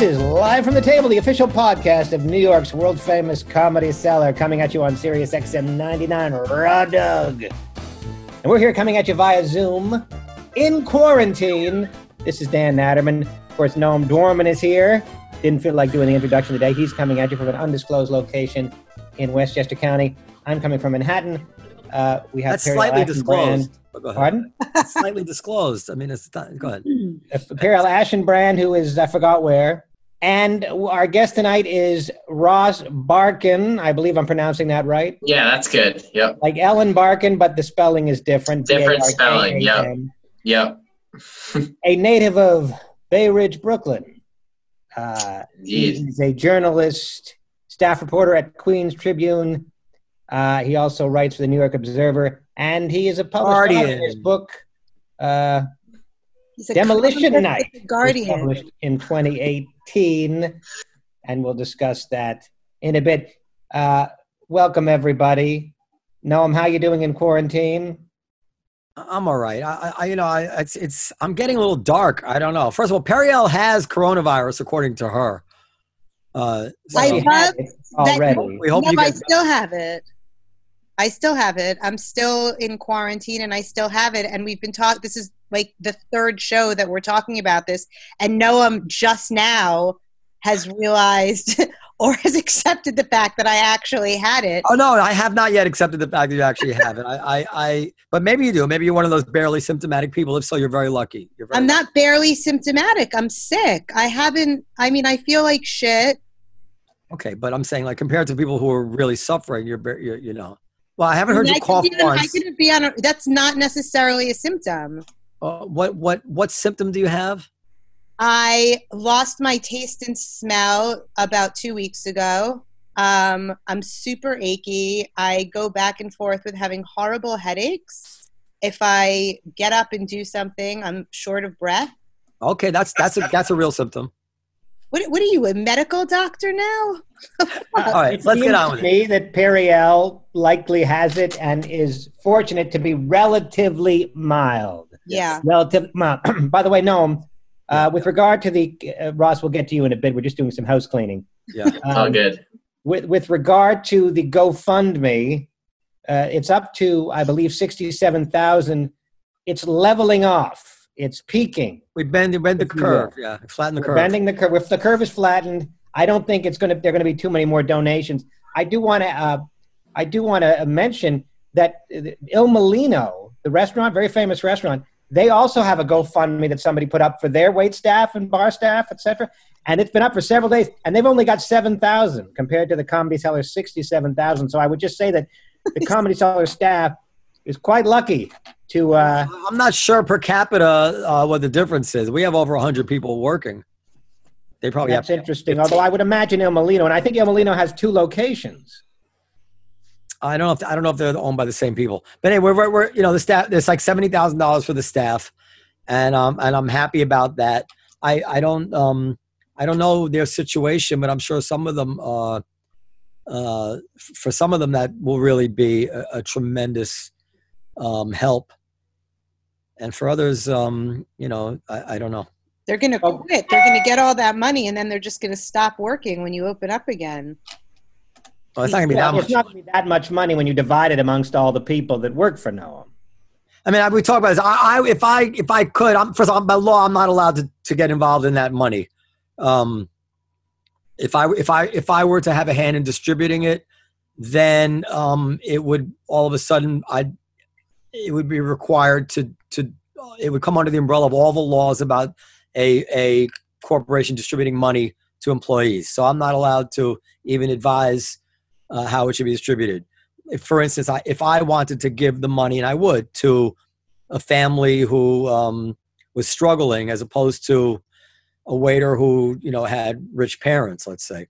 This is Live from the Table, the official podcast of New York's world famous Comedy Cellar, coming at you on Sirius XM 99 Raw Dog. And we're here coming at you via Zoom in quarantine. This is Dan Natterman. Of course, Noam Dorman is here. Didn't feel like doing the introduction today. He's coming at you from an undisclosed location in Westchester County. I'm coming from Manhattan. Uh, we have That's Perry slightly disclosed. Pardon? Slightly disclosed. I mean, it's not, go ahead. Uh, Periel Aschenbrand, who is I forgot where. And our guest tonight is Ross Barkan. I believe I'm pronouncing that right. Yeah, that's good. Yep. Like Ellen Barkin, but the spelling is different. Different B-A-R-K-A-N. spelling, yep. Yep. A native of Bay Ridge, Brooklyn. Uh, he's a journalist, staff reporter at Queens Tribune. Uh, he also writes for the New York Observer, and he is a published author. Guardian. His book, uh, He's a Demolition columnist Night. at the was Guardian. published in 2018, and we'll discuss that in a bit. Uh, welcome everybody. Noam, how you doing in quarantine? I'm all right. I, I you know, I, it's, it's, I'm getting a little dark. I don't know. First of all, Periel has coronavirus, according to her. Uh, so I She love had it already. we hope no, you I get. still have it. I still have it. I'm still in quarantine and I still have it. And we've been talking, this is like the third show that we're talking about this. And Noam just now has realized or has accepted the fact that I actually had it. Oh no, I have not yet accepted the fact that you actually have it. I, I, I, but maybe you do. Maybe you're one of those barely symptomatic people. If so, you're very lucky. You're very I'm lucky. not barely symptomatic. I'm sick. I haven't, I mean, I feel like shit. Okay, but I'm saying like compared to people who are really suffering, you're, you're you know. Well, I haven't heard I you could cough be on- I couldn't be on a, that's not necessarily a symptom. Uh, what, what, what symptom do you have? I lost my taste and smell about two weeks ago. Um, I'm super achy. I go back and forth with having horrible headaches. If I get up and do something, I'm short of breath. Okay, that's that's a that's a real symptom. What, what are you, a medical doctor now? All right, It let's get seems on to with it. me that Periel likely has it and is fortunate to be relatively mild. Yeah. Relative mild. By the way, Noam, uh, with regard to the uh, Ross, we'll get to you in a bit. We're just doing some house cleaning. Yeah. All Um, good. with with regard to the GoFundMe, uh, it's up to I believe sixty-seven thousand. It's leveling off. It's peaking. We bend, bend the If curve. Yeah, flatten the We're curve. bending the curve. If the curve is flattened, I don't think it's going to. There are going to be too many more donations. I do want to. Uh, I do want to mention that uh, Il Molino, the restaurant, very famous restaurant, they also have a GoFundMe that somebody put up for their wait staff and bar staff, etc. And it's been up for several days, and they've only got seven thousand compared to the Comedy Cellar sixty-seven thousand. So I would just say that the Comedy Cellar staff is quite lucky to. Uh, I'm not sure per capita uh, what the difference is. We have over 100 people working. They probably that's have. interesting. Although I would imagine Il Molino, and I think Il Molino has two locations. I don't know if I don't know if they're owned by the same people. But anyway, we're, we're you know the staff. There's like seventy thousand dollars for the staff, and um and I'm happy about that. I I don't um I don't know their situation, but I'm sure some of them uh uh for some of them that will really be a, a tremendous um help, and for others um you know I, I don't know. They're going to Oh. quit. They're going to get all that money and then they're just going to stop working when you open up again. Well, it's not gonna be Well, that it's much. not going to be that much money when you divide it amongst all the people that work for Noam. I mean, I, we talk about this. I, I, if I, if I could, I'm first of all, by law, I'm not allowed to, to get involved in that money. Um, if I, if I, if I were to have a hand in distributing it, then um, it would all of a sudden, I, it would be required to, to, it would come under the umbrella of all the laws about a, a corporation distributing money to employees. So I'm not allowed to even advise uh, how it should be distributed. If, for instance, I, if I wanted to give the money, and I would, to a family who um, was struggling, as opposed to a waiter who you know had rich parents, let's say,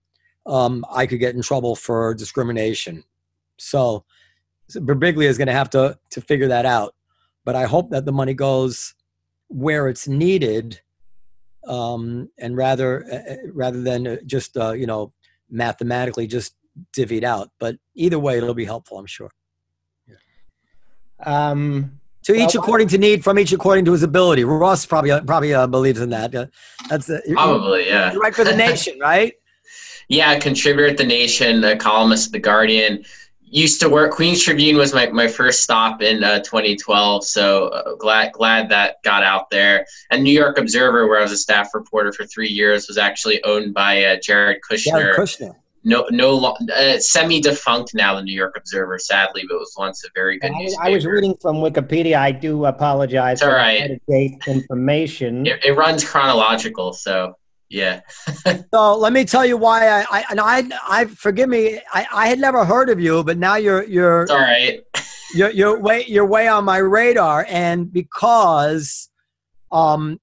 um, I could get in trouble for discrimination. So, so Birbiglia is going to have to to figure that out. But I hope that the money goes where it's needed, um, and rather uh, rather than just uh, you know mathematically just divvied out. But either way, it'll be helpful, I'm sure. Um, to each well, according to need, from each according to his ability. Ross probably probably uh, believes in that. Uh, that's uh, probably yeah. right for the nation, right? yeah, contributor at the Nation, a columnist at the Guardian. Used to work. Queens Tribune was my, my first stop in uh, 2012. So uh, glad glad that got out there. And New York Observer, where I was a staff reporter for three years, was actually owned by uh, Jared Kushner. Jared Kushner no no uh, semi defunct now the new york observer sadly but was once a very good I, I, was reading from wikipedia. I do apologize it's all right date information. It, it, runs chronological so yeah. So let me tell you why i, I and i i forgive me I, I had never heard of you but now you're you're it's all right you're, you're way you're way on my radar and because um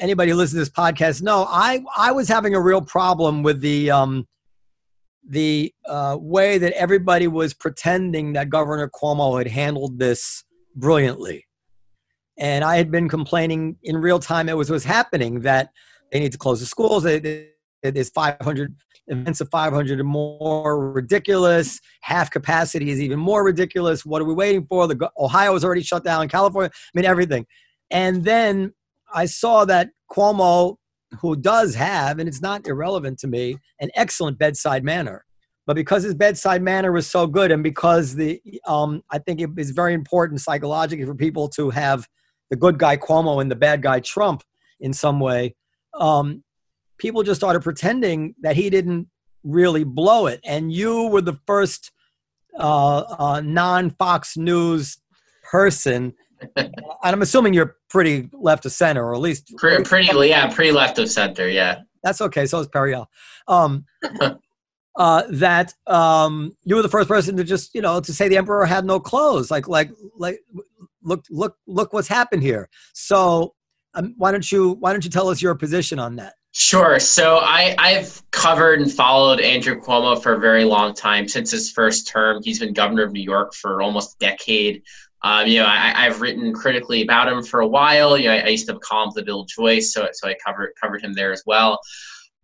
anybody who listens to this podcast know i i was having a real problem with the um the uh, way that everybody was pretending that Governor Cuomo had handled this brilliantly. And I had been complaining in real time it was was happening that they need to close the schools. There's 500 events of 500 or more ridiculous. Half capacity is even more ridiculous. What are we waiting for? The Ohio is already shut down. California, I mean everything. And then I saw that Cuomo who does have, and it's not irrelevant to me, an excellent bedside manner. But because his bedside manner was so good, and because the, um, I think it is very important psychologically for people to have the good guy Cuomo and the bad guy Trump in some way. Um, people just started pretending that he didn't really blow it, and you were the first uh, uh, non-Fox News person and I'm assuming you're pretty left of center, or at least pretty, pretty yeah, pretty left of center. Yeah, that's okay. So is Periel. Um, uh, that um, you were the first person to just you know to say the emperor had no clothes. Like like like look look look what's happened here. So um, why don't you why don't you tell us your position on that? Sure. So I, I've covered and followed Andrew Cuomo for a very long time since his first term. He's been governor of New York for almost a decade. Um, you know, I, have written critically about him for a while. You know, I, I, used to have a column Village Voice, so so I covered covered him there as well.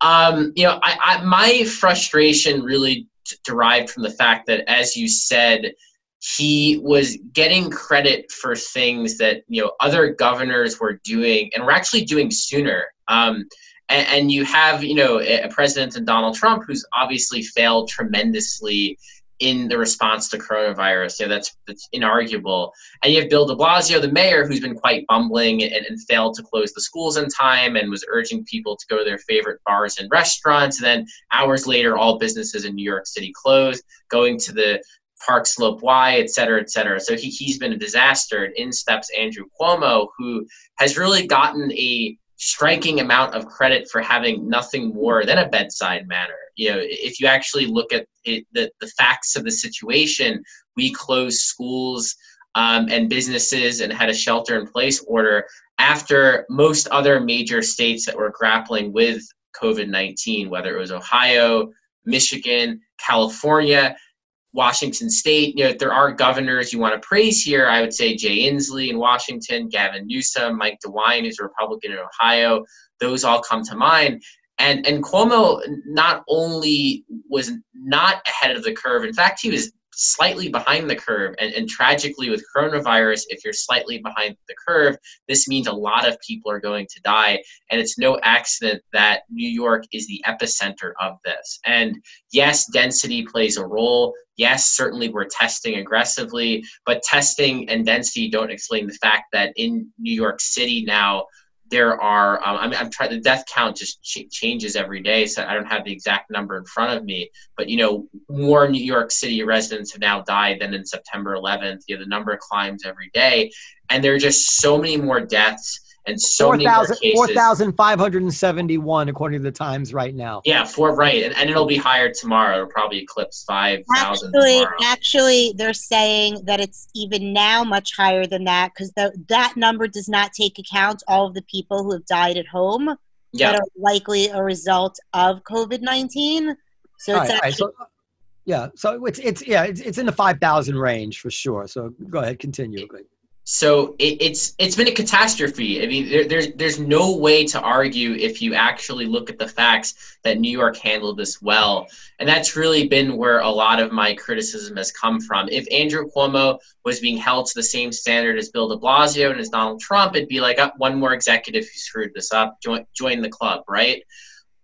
Um, you know, I, I, my frustration really t- derived from the fact that, as you said, he was getting credit for things that you know other governors were doing and were actually doing sooner. Um, and, and, you have you know a, president in Donald Trump who's obviously failed tremendously in the response to coronavirus. Yeah, that's that's inarguable. And you have Bill de Blasio, the mayor, who's been quite bumbling and, and, failed to close the schools in time and was urging people to go to their favorite bars and restaurants. And then hours later, all businesses in New York City closed, going to the Park Slope Y, et cetera, et cetera. So he, he's been a disaster. And in steps Andrew Cuomo, who has really gotten a striking amount of credit for having nothing more than a bedside manner. You know, if you actually look at it, the, the facts of the situation, we closed schools um, and businesses and had a shelter in place order after most other major states that were grappling with COVID 19, whether it was Ohio, Michigan, California, Washington State. You know, there are governors you want to praise here. I would say Jay Inslee in Washington, Gavin Newsom, Mike DeWine, who's a Republican in Ohio. Those all come to mind. And and Cuomo not only was not ahead of the curve, in fact, he was slightly behind the curve. And, and tragically, with coronavirus, if you're slightly behind the curve, this means a lot of people are going to die. And it's no accident that New York is the epicenter of this. And yes, density plays a role. Yes, certainly we're testing aggressively, but testing and density don't explain the fact that in New York City now, there are um, I'm, I'm trying the death count just ch- changes every day so i don't have the exact number in front of me. But you know more new york city residents have now died than in september 11th you know the number climbs every day. And there are just so many more deaths and so 4, many cases. 4,571 according to the Times right now. Yeah, four right, and, and it'll be higher tomorrow. It'll probably eclipse 5,000 Actually, actually, they're saying that it's even now much higher than that because that number does not take account all of the people who have died at home yep. that are likely a result of COVID 19. So it's All right, all right, actually, so, yeah, so it's it's yeah, it's, it's in the five thousand range for sure. So go ahead, continue. So it, it's it's been a catastrophe. I mean, there, there's there's no way to argue if you actually look at the facts that New York handled this well, and that's really been where a lot of my criticism has come from. If Andrew Cuomo was being held to the same standard as Bill De Blasio and as Donald Trump, it'd be like uh, one more executive who screwed this up, join join the club, right?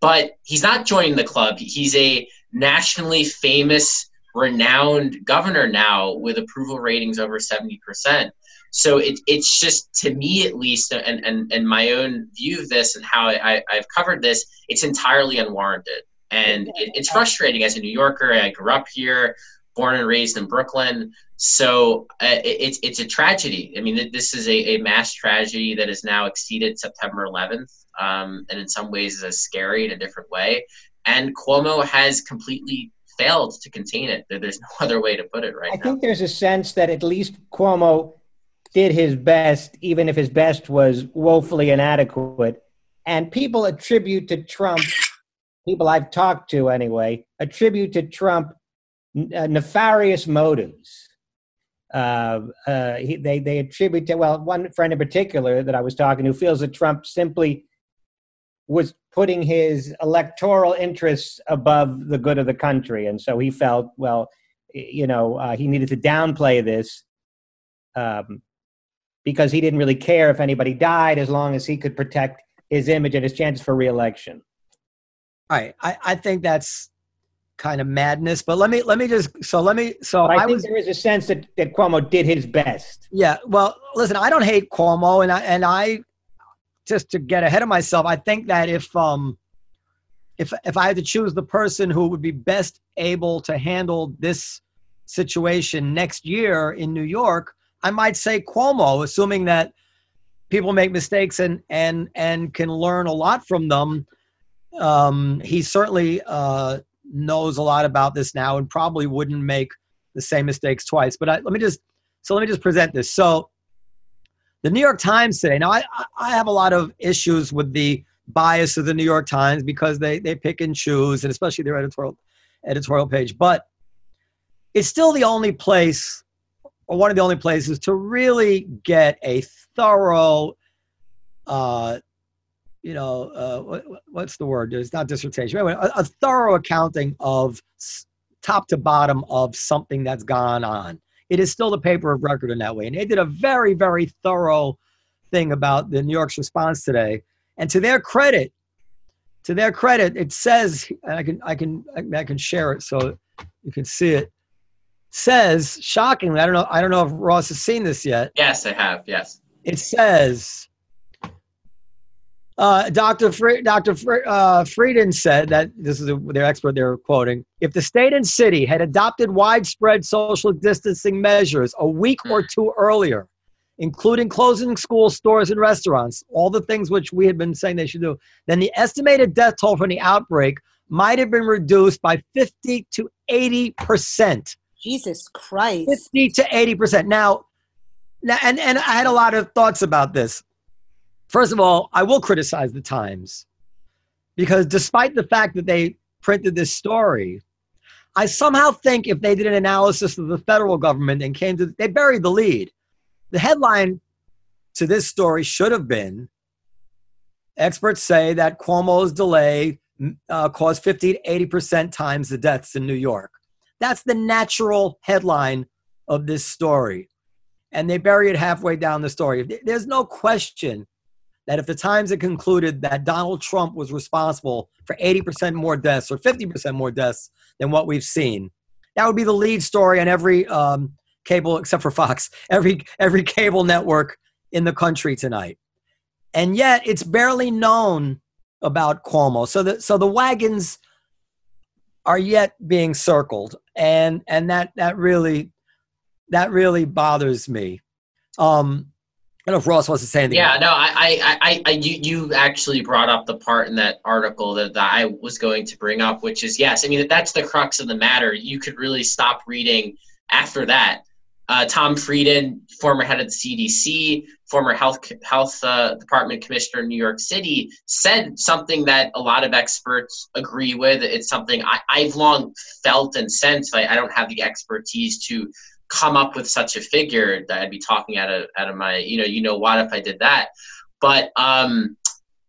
But he's not joining the club. He's a nationally famous, renowned governor now with approval ratings over seventy percent so it, it's just to me at least and, and, and my own view of this and how I, I, have covered this it's entirely unwarranted. And it, it's frustrating. As a new yorker i grew up here born and raised in brooklyn. So uh, it, it's, it's a tragedy. I mean this is a, a mass tragedy that has now exceeded september 11th um, and in some ways is scary in a different way. And cuomo has completely failed to contain it. There's no other way to put it right I now. think there's a sense that at least Cuomo did his best, even if his best was woefully inadequate. And people attribute to Trump, people I've talked to anyway, attribute to Trump uh, nefarious motives. Uh, uh, he, they, they attribute to, well, one friend in particular that I was talking to feels that Trump simply was putting his electoral interests above the good of the country. And so he felt, well, you know, uh, he needed to downplay this. Um, because he didn't really care if anybody died as long as he could protect his image and his chances for reelection. All right, I, I think that's kind of madness. But let me let me just so let me so I, I, think was there is a sense that, that Cuomo did his best. yeah. Well, listen, I don't hate Cuomo, and I and I just to get ahead of myself, I think that if um if if I had to choose the person who would be best able to handle this situation next year in New York, I might say Cuomo, assuming that people make mistakes and and and can learn a lot from them. Um, he certainly uh, knows a lot about this now and probably wouldn't make the same mistakes twice. But I, let me just so let me just present this. So the New York Times today. Now I I have a lot of issues with the bias of the New York Times because they they pick and choose and especially their editorial editorial page, but it's still the only place one of the only places to really get a thorough, uh, you know, uh, what, what's the word? It's not dissertation. Anyway, a, a thorough accounting of top to bottom of something that's gone on. It is still the paper of record in that way. And they did a very, very thorough thing about the New York's response today. And to their credit, to their credit, it says, and I can, I can, I can share it so you can see it says shockingly i don't know i don't know if ross has seen this yet yes i have yes it says uh, Dr. Fre- Dr. Fre- uh, Frieden said that this is a, their expert they're quoting. If the state and city had adopted widespread social distancing measures a week or two earlier, including closing schools, stores, and restaurants, all the things which we had been saying they should do, then the estimated death toll from the outbreak might have been reduced by 50 to 80 percent. Jesus Christ. 50 to 80%. Now, now and, and I had a lot of thoughts about this. First of all, I will criticize the Times because despite the fact that they printed this story, I somehow think if they did an analysis of the federal government and came to, they buried the lead. The headline to this story should have been experts say that Cuomo's delay uh, caused 50 to 80% times the deaths in New York. That's the natural headline of this story. And they bury it halfway down the story. There's no question that if the Times had concluded that Donald Trump was responsible for 80% more deaths or 50% more deaths than what we've seen, that would be the lead story on every um, cable, except for Fox, every, every cable network in the country tonight. And yet it's barely known about Cuomo. So the, so the wagons are yet being circled and and that that really that really bothers me um I don't know if Ross wants to say anything. Yeah, no, I, I, I, you, you actually brought up the part in that article that, that I was going to bring up, which is yes, I mean that's the crux of the matter. You could really stop reading after that. Uh, Tom Frieden, former head of the CDC, former health health uh, department commissioner in New York City, said something that a lot of experts agree with. It's something I, have long felt and sensed. I, I don't have the expertise to come up with such a figure that I'd be talking out of out of my you know you know what if I did that, but um,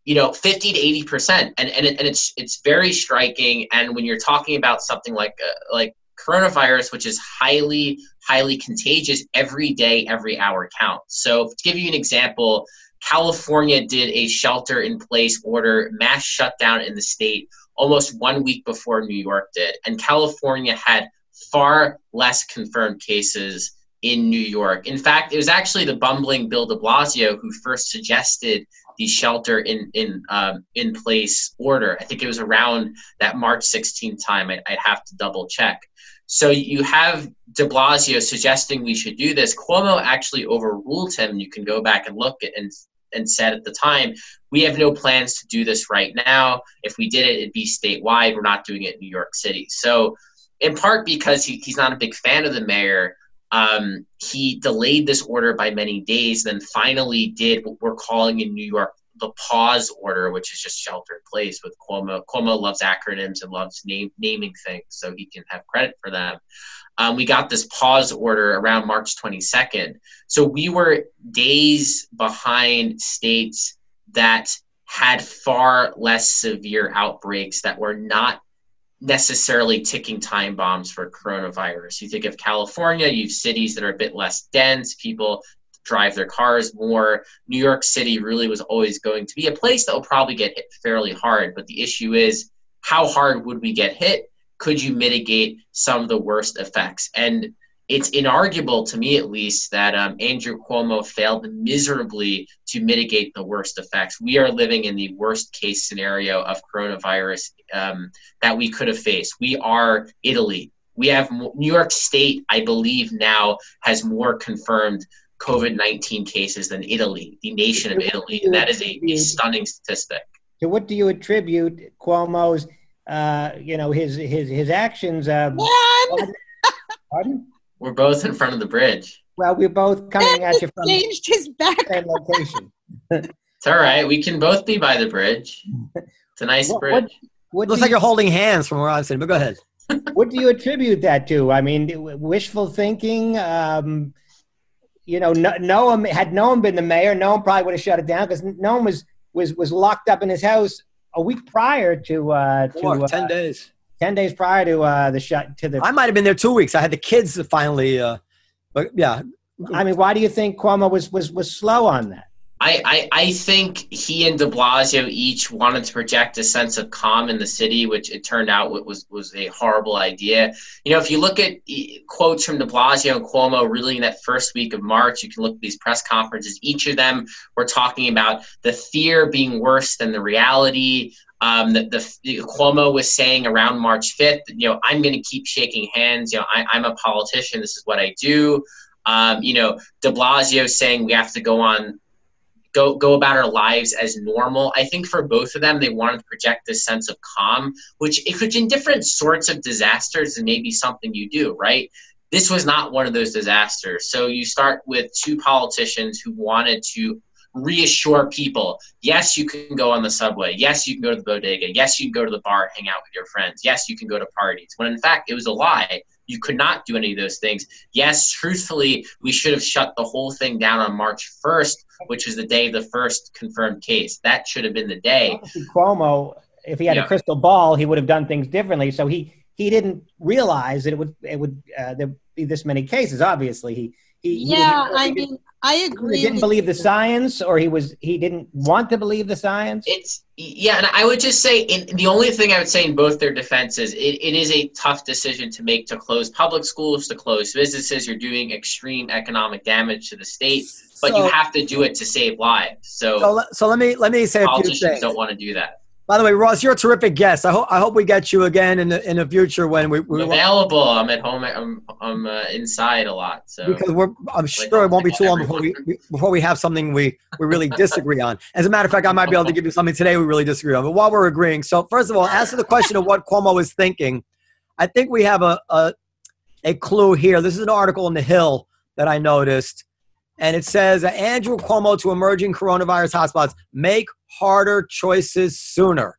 you know 50 to 80 percent and and, it, and it's it's very striking and when you're talking about something like uh, like coronavirus which is highly highly contagious every day every hour counts so to give you an example california did a shelter in place order mass shutdown in the state almost one week before new york did and california had far less confirmed cases in New York. In fact, it was actually the bumbling Bill de Blasio who first suggested the shelter in in um, in place order. I think it was around that March 16th time. I, would have to double check. So you have De Blasio suggesting we should do this. Cuomo actually overruled him. You can go back and look and and said at the time, we have no plans to do this right now. If we did it, it'd be statewide. We're not doing it in New York City. So, in part because he, he's not a big fan of the mayor, um, he delayed this order by many days, then finally did what we're calling in New York the pause order, which is just sheltered place with Cuomo. Cuomo loves acronyms and loves name, naming things, so he can have credit for them. Um, we got this pause order around March 22nd. So we were days behind states that had far less severe outbreaks that were not necessarily ticking time bombs for coronavirus. You think of California, you have cities that are a bit less dense, people drive their cars more. New York City really was always going to be a place that will probably get hit fairly hard. But the issue is, how hard would we get hit? Could you mitigate some of the worst effects? And it's inarguable to me at least that um, Andrew Cuomo failed miserably to mitigate the worst effects. We are living in the worst case scenario of coronavirus um, that we could have faced. We are Italy. We have New York State, I believe, now has more confirmed COVID 19 cases than Italy, the nation of Italy. And that is a, a stunning statistic. So, what do you attribute Cuomo's, uh, you know, his his his actions? Uh, One. Pardon? We're both in front of the bridge. Well, we're both coming at you from changed his back. same location. it's all right. We can both be by the bridge. It's a nice What- bridge. what- What Looks like you're holding hands from where I'm sitting, but go ahead. what do you attribute that to? I mean, wishful thinking. Um, you know, no, Noam had Noam been the mayor, Noam probably would have shut it down because Noam was was was locked up in his house a week prior to uh, to uh, ten days. ten days prior to uh, the shut to the. I might have been there two weeks. I had the kids to finally, uh, but yeah, I mean, why do you think Cuomo was was was slow on that? I, I, I think he and de Blasio each wanted to project a sense of calm in the city, which it turned out was, was a horrible idea. You know, if you look at quotes from de Blasio and Cuomo really in that first week of March, you can look at these press conferences. Each of them were talking about the fear being worse than the reality. Um, the, the, Cuomo was saying around March 5th, you know, I'm going to keep shaking hands. You know, I, I'm a politician. This is what I do. Um, you know, de Blasio saying we have to go on go go about our lives as normal. I think for both of them, they wanted to project this sense of calm, which it in different sorts of disasters and maybe something you do, right? This was not one of those disasters. So you start with two politicians who wanted to reassure people yes you can go on the subway yes you can go to the bodega yes you can go to the bar hang out with your friends yes you can go to parties when in fact it was a lie you could not do any of those things yes truthfully we should have shut the whole thing down on march 1st which is the day of the first confirmed case that should have been the day Obviously, Cuomo, if he had Yeah. a crystal ball, he would have done things differently. So he he didn't realize that it would it would uh, there be this many cases. Obviously, he Yeah, didn't- I didn't- mean, I he agree. didn't believe the science, or he was he didn't want to believe the science. It's yeah, and I would just say in, the only thing I would say in both their defenses, it, it is a tough decision to make to close public schools, to close businesses. You're doing extreme economic damage to the state, but so, you have to do it to save lives. So, so, let- so let me let me say a few politicians things. don't want to do that. By the way, Ross, you're a terrific guest. I hope I hope we get you again in the in the future when we, we I'm available. I'm at home. I'm I'm uh, inside a lot. So because we're I'm sure it won't be too long before we before we have something we we really disagree on. As a matter of fact, I might be able to give you something today we really disagree on. But while we're agreeing, so first of all, as to the question of what Cuomo is thinking, I think we have a a, a clue here. This is an article in the Hill that I noticed, and it says Andrew Cuomo to emerging coronavirus hotspots make harder choices sooner.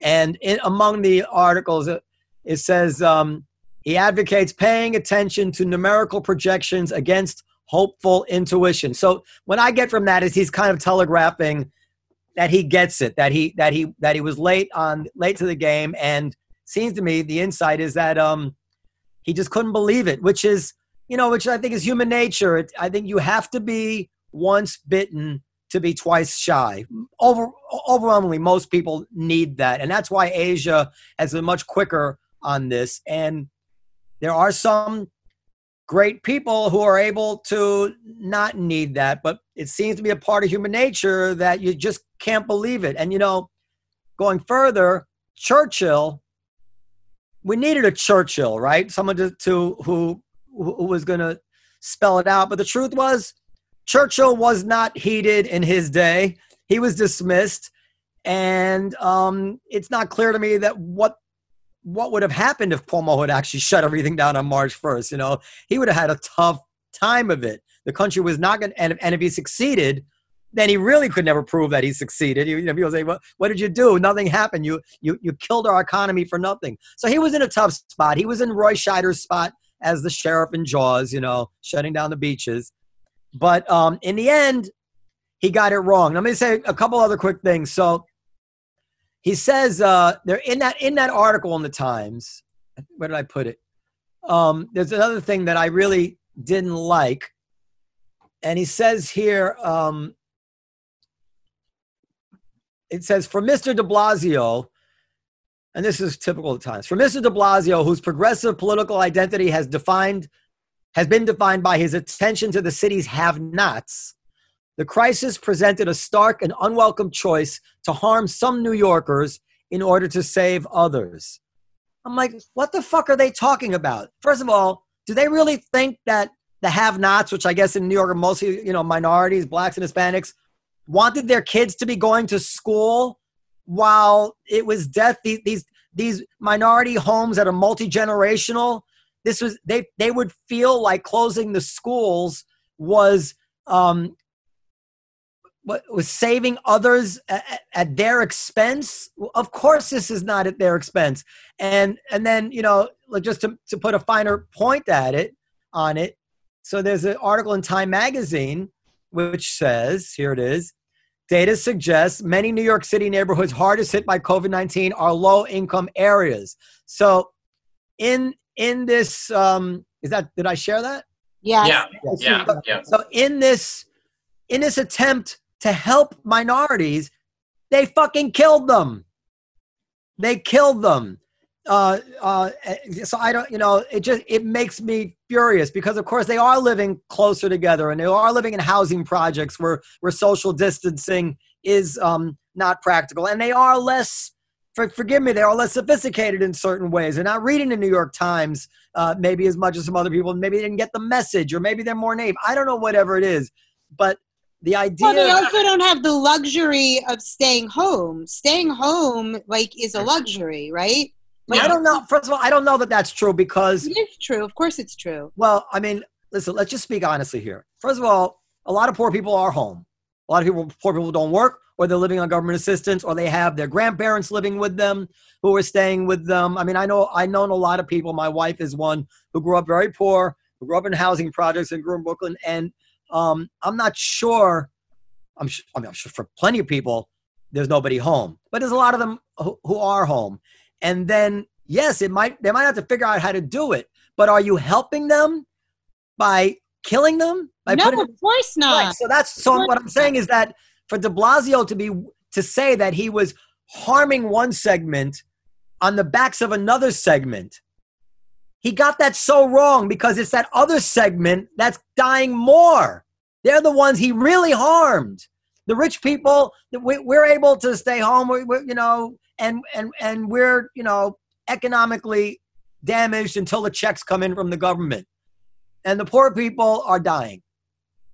And in, among the articles, it, it says um, he advocates paying attention to numerical projections against hopeful intuition. So what I get from that is he's kind of telegraphing that he gets it, that he that he that he was late on late to the game, and seems to me the insight is that um he just couldn't believe it, which is you know which I think is human nature. It, I think you have to be once bitten to be twice shy. Over overwhelmingly, most people need that, and that's why Asia has been much quicker on this. And there are some great people who are able to not need that, but it seems to be a part of human nature that you just can't believe it. And you know, going further, Churchill, we needed a Churchill, right? Someone to, to who who was going to spell it out. But the truth was, Churchill was not heated in his day. He was dismissed, and um, it's not clear to me that what what would have happened if Cuomo had actually shut everything down on March 1st. You know, he would have had a tough time of it. The country was not going to, and, and if he succeeded, then he really could never prove that he succeeded. You know, people say, well, what did you do? Nothing happened. You, you, you killed our economy for nothing. So he was in a tough spot. He was in Roy Scheider's spot as the sheriff in Jaws, you know, shutting down the beaches. But um, in the end, he got it wrong. Let me say a couple other quick things. So he says uh, there in that in that article in the Times. Where did I put it? Um, there's another thing that I really didn't like, and he says here. Um, it says for Mr. De Blasio, and this is typical of times for Mr. De Blasio, whose progressive political identity has defined has been defined by his attention to the city's have-nots the crisis presented a stark and unwelcome choice to harm some New Yorkers in order to save others. I'm like, what the fuck are they talking about? First of all, do they really think that the have-nots, which I guess in New York are mostly, you know, minorities, blacks and Hispanics, wanted their kids to be going to school while it was death? These these, these minority homes that are multi-generational, this was they they would feel like closing the schools was um, was saving others at, their expense. Of course this is not at their expense. And and then you know just to, to put a finer point at it on it so there's an article in time magazine which says here it is data suggests many new york city neighborhoods hardest hit by covid-19 are low income areas. So in in this um is that did i share that yes. yeah yeah yeah so in this in this attempt to help minorities, they fucking killed them. They killed them. Uh, uh, so I don't, you know, it just it makes me furious because of course they are living closer together and they are living in housing projects where where social distancing is um, not practical and they are less. For, forgive me, they are all less sophisticated in certain ways. They're not reading the New York Times uh, maybe as much as some other people. Maybe they didn't get the message, or maybe they're more naive. I don't know, whatever it is. But the idea well they also don't have the luxury of staying home staying home like is a luxury right like, i don't know first of all i don't know that that's true because it is true of course it's true well i mean listen let's just speak honestly here first of all a lot of poor people are home a lot of people poor people don't work or they're living on government assistance or they have their grandparents living with them who are staying with them i mean i know i know a lot of people my wife is one who grew up very poor who grew up in housing projects and grew in brooklyn and um, I'm not sure. I'm, sh- I mean, I'm sure for plenty of people, there's nobody home, but there's a lot of them who, who are home. And then, yes, it might they might have to figure out how to do it. But are you helping them by killing them? By no, putting, of course not. Right, so that's so. What I'm saying is that for De Blasio to be to say that he was harming one segment on the backs of another segment he got that so wrong because it's that other segment that's dying more. They're the ones he really harmed. The rich people, that we're able to stay home, you know, and and and we're you know economically damaged until the checks come in from the government, and the poor people are dying.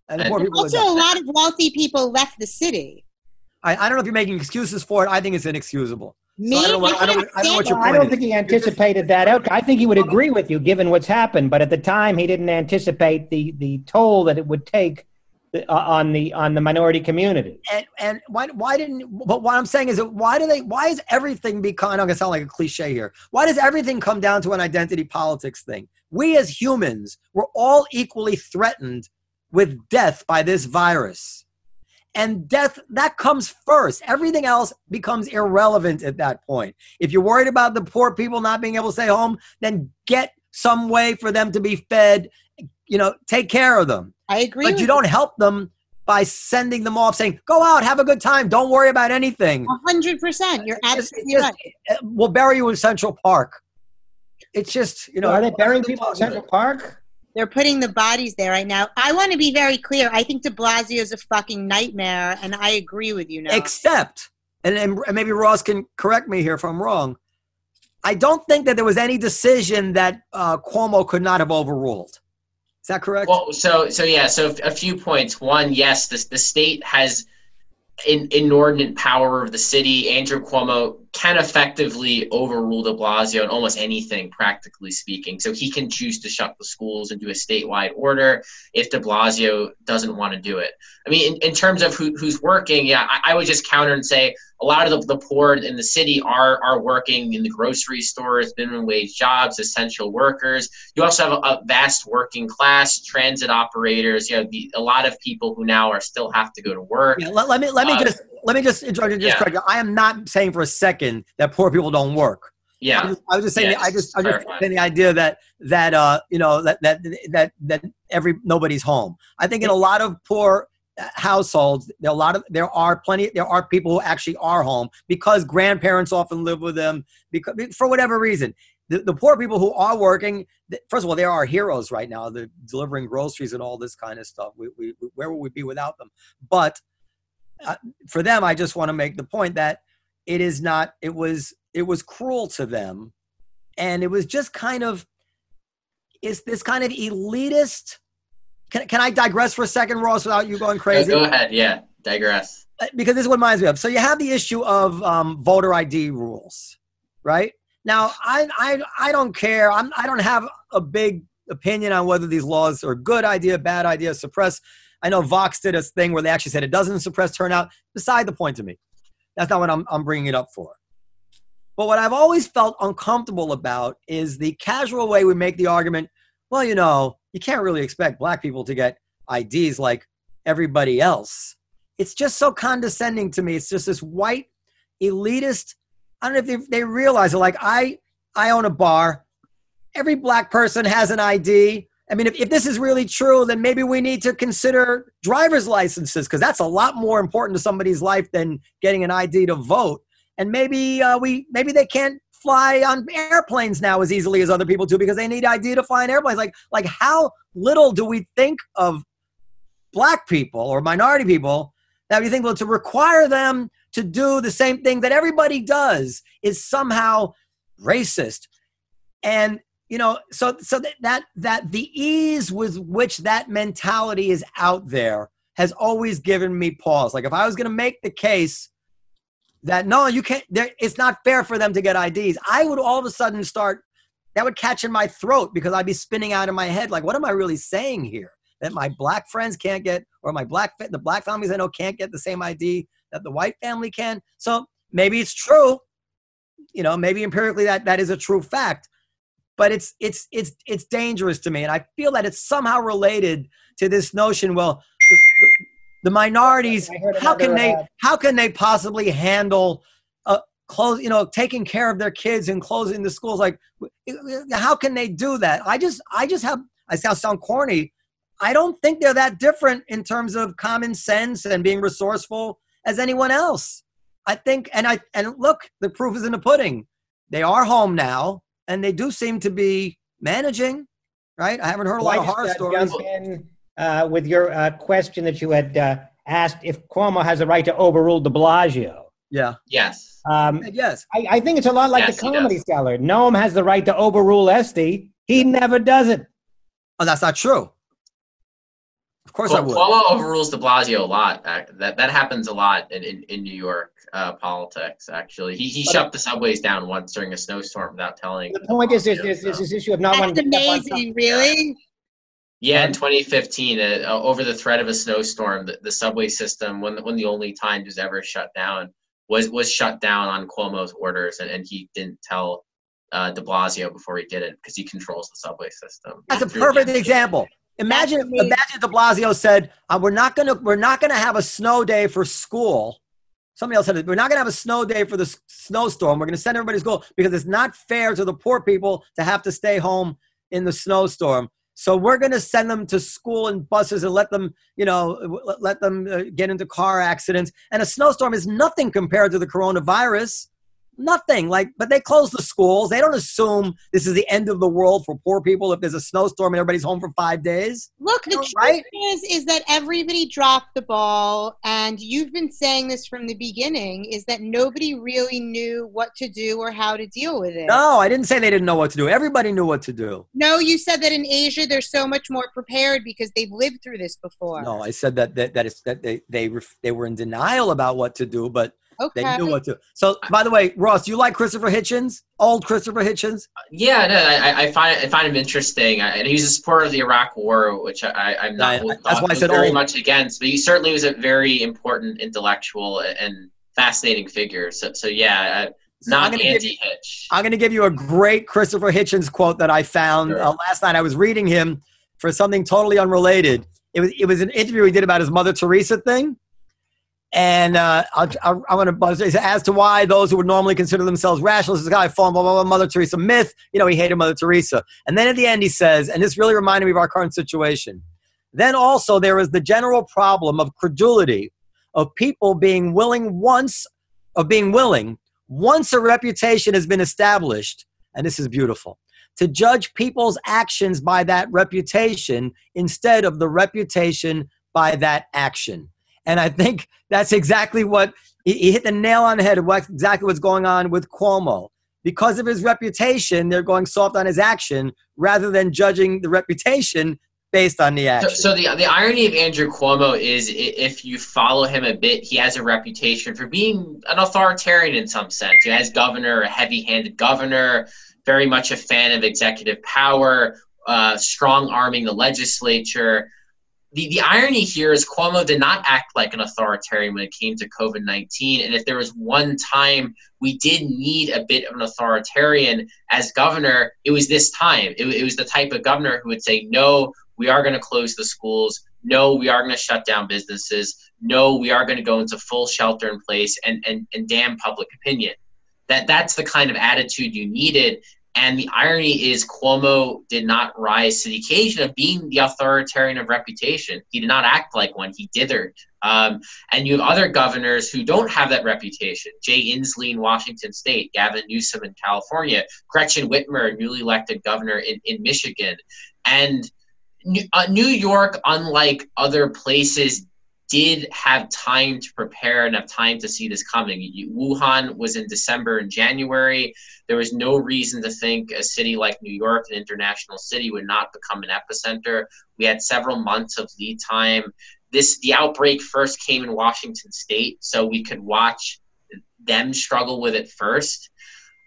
And the poor people also, a lot of wealthy people left the city. I, I don't know if you're making excuses for it. I think it's inexcusable. Me? I don't know what- I don't- I don't know what I don't think he anticipated that outcome. I think he would agree with you given what's happened, but at the time he didn't anticipate the the toll that it would take Uh, on the on the minority community. and and why why didn't but what I'm saying is that why do they why is everything become I'm gonna sound like a cliche here. Why does everything come down to an identity politics thing? We as humans we're all equally threatened with death by this virus. And death that comes first. Everything else becomes irrelevant at that point. If you're worried about the poor people not being able to stay home, then get some way for them to be fed, you know, take care of them I agree. but you don't help them by sending them off saying go out have a good time don't worry about anything A hundred percent. You're It's just- absolutely right. we'll bury you in central park it's just you know are they burying people in Central? Park? They're putting the bodies there right now. I want to be very clear. I think De Blasio is a fucking nightmare, and I agree with you now. except and, and maybe ross can correct me here if i'm wrong i don't think that there was any decision that uh, cuomo could not have overruled is that correct Well, so so yeah, so a few points. One, yes, the the state has in, inordinate power of the city. Andrew Cuomo can effectively overrule De Blasio on almost anything, practically speaking. So he can choose to shut the schools and do a statewide order if De Blasio doesn't want to do it. I mean, in, in terms of who, who's working, yeah, I, I would just counter and say a lot of the, the poor in the city are are working in the grocery stores, minimum wage jobs, essential workers. You also have a, a vast working class, transit operators. You know, the, a lot of people who now are still have to go to work. Yeah, let, let me let me Uh, just let me just interrupt just yeah. correct you. I am not saying for a second that poor people don't work. I Yeah, was, I was just saying. Yeah, I just, I just saying the idea that that uh, you know, that that that that every nobody's home. I think in a lot of poor households, there are a lot of there are plenty. There are people who actually are home because grandparents often live with them because for whatever reason. The, the poor people who are working, first of all, they are heroes right now. They're delivering groceries and all this kind of stuff. We, we, where would we be without them? But uh, for them, I just want to make the point that it is not. It was it was cruel to them, and it was just kind of is this kind of elitist. Can, can I digress for a second, Ross, without you going go, crazy? go ahead. Yeah, digress. Because this is what reminds me of. So you have the issue of um, voter ID rules, right? Now, I, I, I don't care. I'm, I don't have a big opinion on whether these laws are a good idea, bad idea, suppress. I know Vox did a thing where they actually said it doesn't suppress turnout. Beside the point to me. That's not what I'm, I'm bringing it up for. But what I've always felt uncomfortable about is the casual way we make the argument. Well, you know, you can't really expect black people to get IDs like everybody else. It's just so condescending to me. It's just this white elitist. I don't know if they, they realize it. Like I, I own a bar. Every black person has an ID. I mean, if, if this is really true, then maybe we need to consider driver's licenses because that's a lot more important to somebody's life than getting an ID to vote. And maybe uh, we maybe they can't fly on airplanes now as easily as other people do because they need ID to fly on airplanes. Like like how little do we think of black people or minority people that we think well to require them to do the same thing that everybody does is somehow racist and you know so so that that, that the ease with which that mentality is out there has always given me pause like if i was going to make the case that no you can't it's not fair for them to get ids i would all of a sudden start that would catch in my throat because i'd be spinning out in my head like what am i really saying here? That my black friends can't get or my black the black families i know can't get the same id that the white family can. So maybe it's true you know maybe empirically that that is a true fact but it's it's it's it's dangerous to me and i feel that it's somehow related to this notion well the, the minorities how can they uh, how can they possibly handle uh close you know taking care of their kids and closing the schools? Like how can they do that? I just i just have i sound corny. I don't think they're that different in terms of common sense and being resourceful as anyone else. I think and i and look the proof is in the pudding. They are home now and they do seem to be managing right? I haven't heard a lot of horror uh, stories uh, with your uh, question that you had uh, asked if Cuomo has the right to overrule De Blasio. yeah Yes. Um, yes I, I think it's a lot like Yes, the comedy does. cellar. Noam has the right to overrule Estee. He never does it. oh that's not true Of course I would. Cuomo overrules De Blasio a lot. Uh, That that happens a lot in, in, in New York uh, politics. Actually, he he shut the subways down once during a snowstorm without telling. The point is, is, De is, Blasio, is this issue of not wanting That's to step on amazing, really. Yeah, in 2015, uh, uh, over the threat of a snowstorm, the, the subway system, when when the only time it was ever shut down, was was shut down on Cuomo's orders, and, and he didn't tell uh, De Blasio before he did it because he controls the subway system. That's a perfect the- example. Imagine, That's imagine De Blasio said, uh, "We're not gonna, we're not gonna have a snow day for school." Somebody else said it. We're not gonna have a snow day for the s- snowstorm. We're gonna send everybody to school because it's not fair to the poor people to have to stay home in the snowstorm. So we're gonna send them to school in buses and let them, you know, let- let them uh, get into car accidents. And a snowstorm is nothing compared to the coronavirus. Nothing like, but they close the schools. They don't assume this is the end of the world for poor people if there's a snowstorm and everybody's home for five days. Look, the truth right? is, is that everybody dropped the ball, and you've been saying this from the beginning. Is that nobody really knew what to do or how to deal with it? No, I didn't say they didn't know what to do. Everybody knew what to do. No, you said that in Asia they're so much more prepared because they've lived through this before. No, I said that that, that, it's, that they they ref- they were in denial about what to do, but okay. they knew what to. So, by the way, Ross, do you like Christopher Hitchens? Old Christopher Hitchens? Yeah, no, I, I find I find him interesting, I- and he's a supporter of the Iraq War, which I, I'm not. Yeah, that's why I said very old. much against. But he certainly was a very important intellectual and fascinating figure. So, so yeah, So I'm not gonna give you- anti-Hitch. I'm going to give you a great Christopher Hitchens quote that I found Sure. uh, last night. I was reading him for something totally unrelated. It was it was an interview he did about his Mother Teresa thing, and uh, I'll, I'll, I want to buzz as to why those who would normally consider themselves rationalists, this guy fallen blah blah blah Mother Teresa myth. You know, he hated Mother Teresa, and then at the end he says, and this really reminded me of our current situation. Then also there is the general problem of credulity of people being willing once of being willing once a reputation has been established, and this is beautiful, to judge people's actions by that reputation instead of the reputation by that action. And I think that's exactly what he, hit the nail on the head of what, exactly what's going on with Cuomo. Because of his reputation, they're going soft on his action rather than judging the reputation based on the So, action. so the the irony of Andrew Cuomo is, if you follow him a bit, he has a reputation for being an authoritarian in some sense. You know, as governor, a heavy-handed governor, very much a fan of executive power, uh, strong arming the legislature. The, the irony here is Cuomo did not act like an authoritarian when it came to COVID 19. And if there was one time we did need a bit of an authoritarian as governor, it was this time. It, it was the type of governor who would say, no, we are going to close the schools. No, we are going to shut down businesses. No, we are going to go into full shelter in place and, and, and damn public opinion. That that's the kind of attitude you needed. And the irony is Cuomo did not rise to the occasion of being the authoritarian of reputation. He did not act like one. He dithered. Um, and you have other governors who don't have that reputation. Jay Inslee in Washington State, Gavin Newsom in California, Gretchen Whitmer, newly elected governor in, in Michigan. And New, uh, New York, unlike other places, did have time to prepare and have time to see this coming. Wuhan was in December and January. There was no reason to think a city like New York, an international city, would not become an epicenter. We had several months of lead time. This the outbreak first came in Washington State, so we could watch them struggle with it first.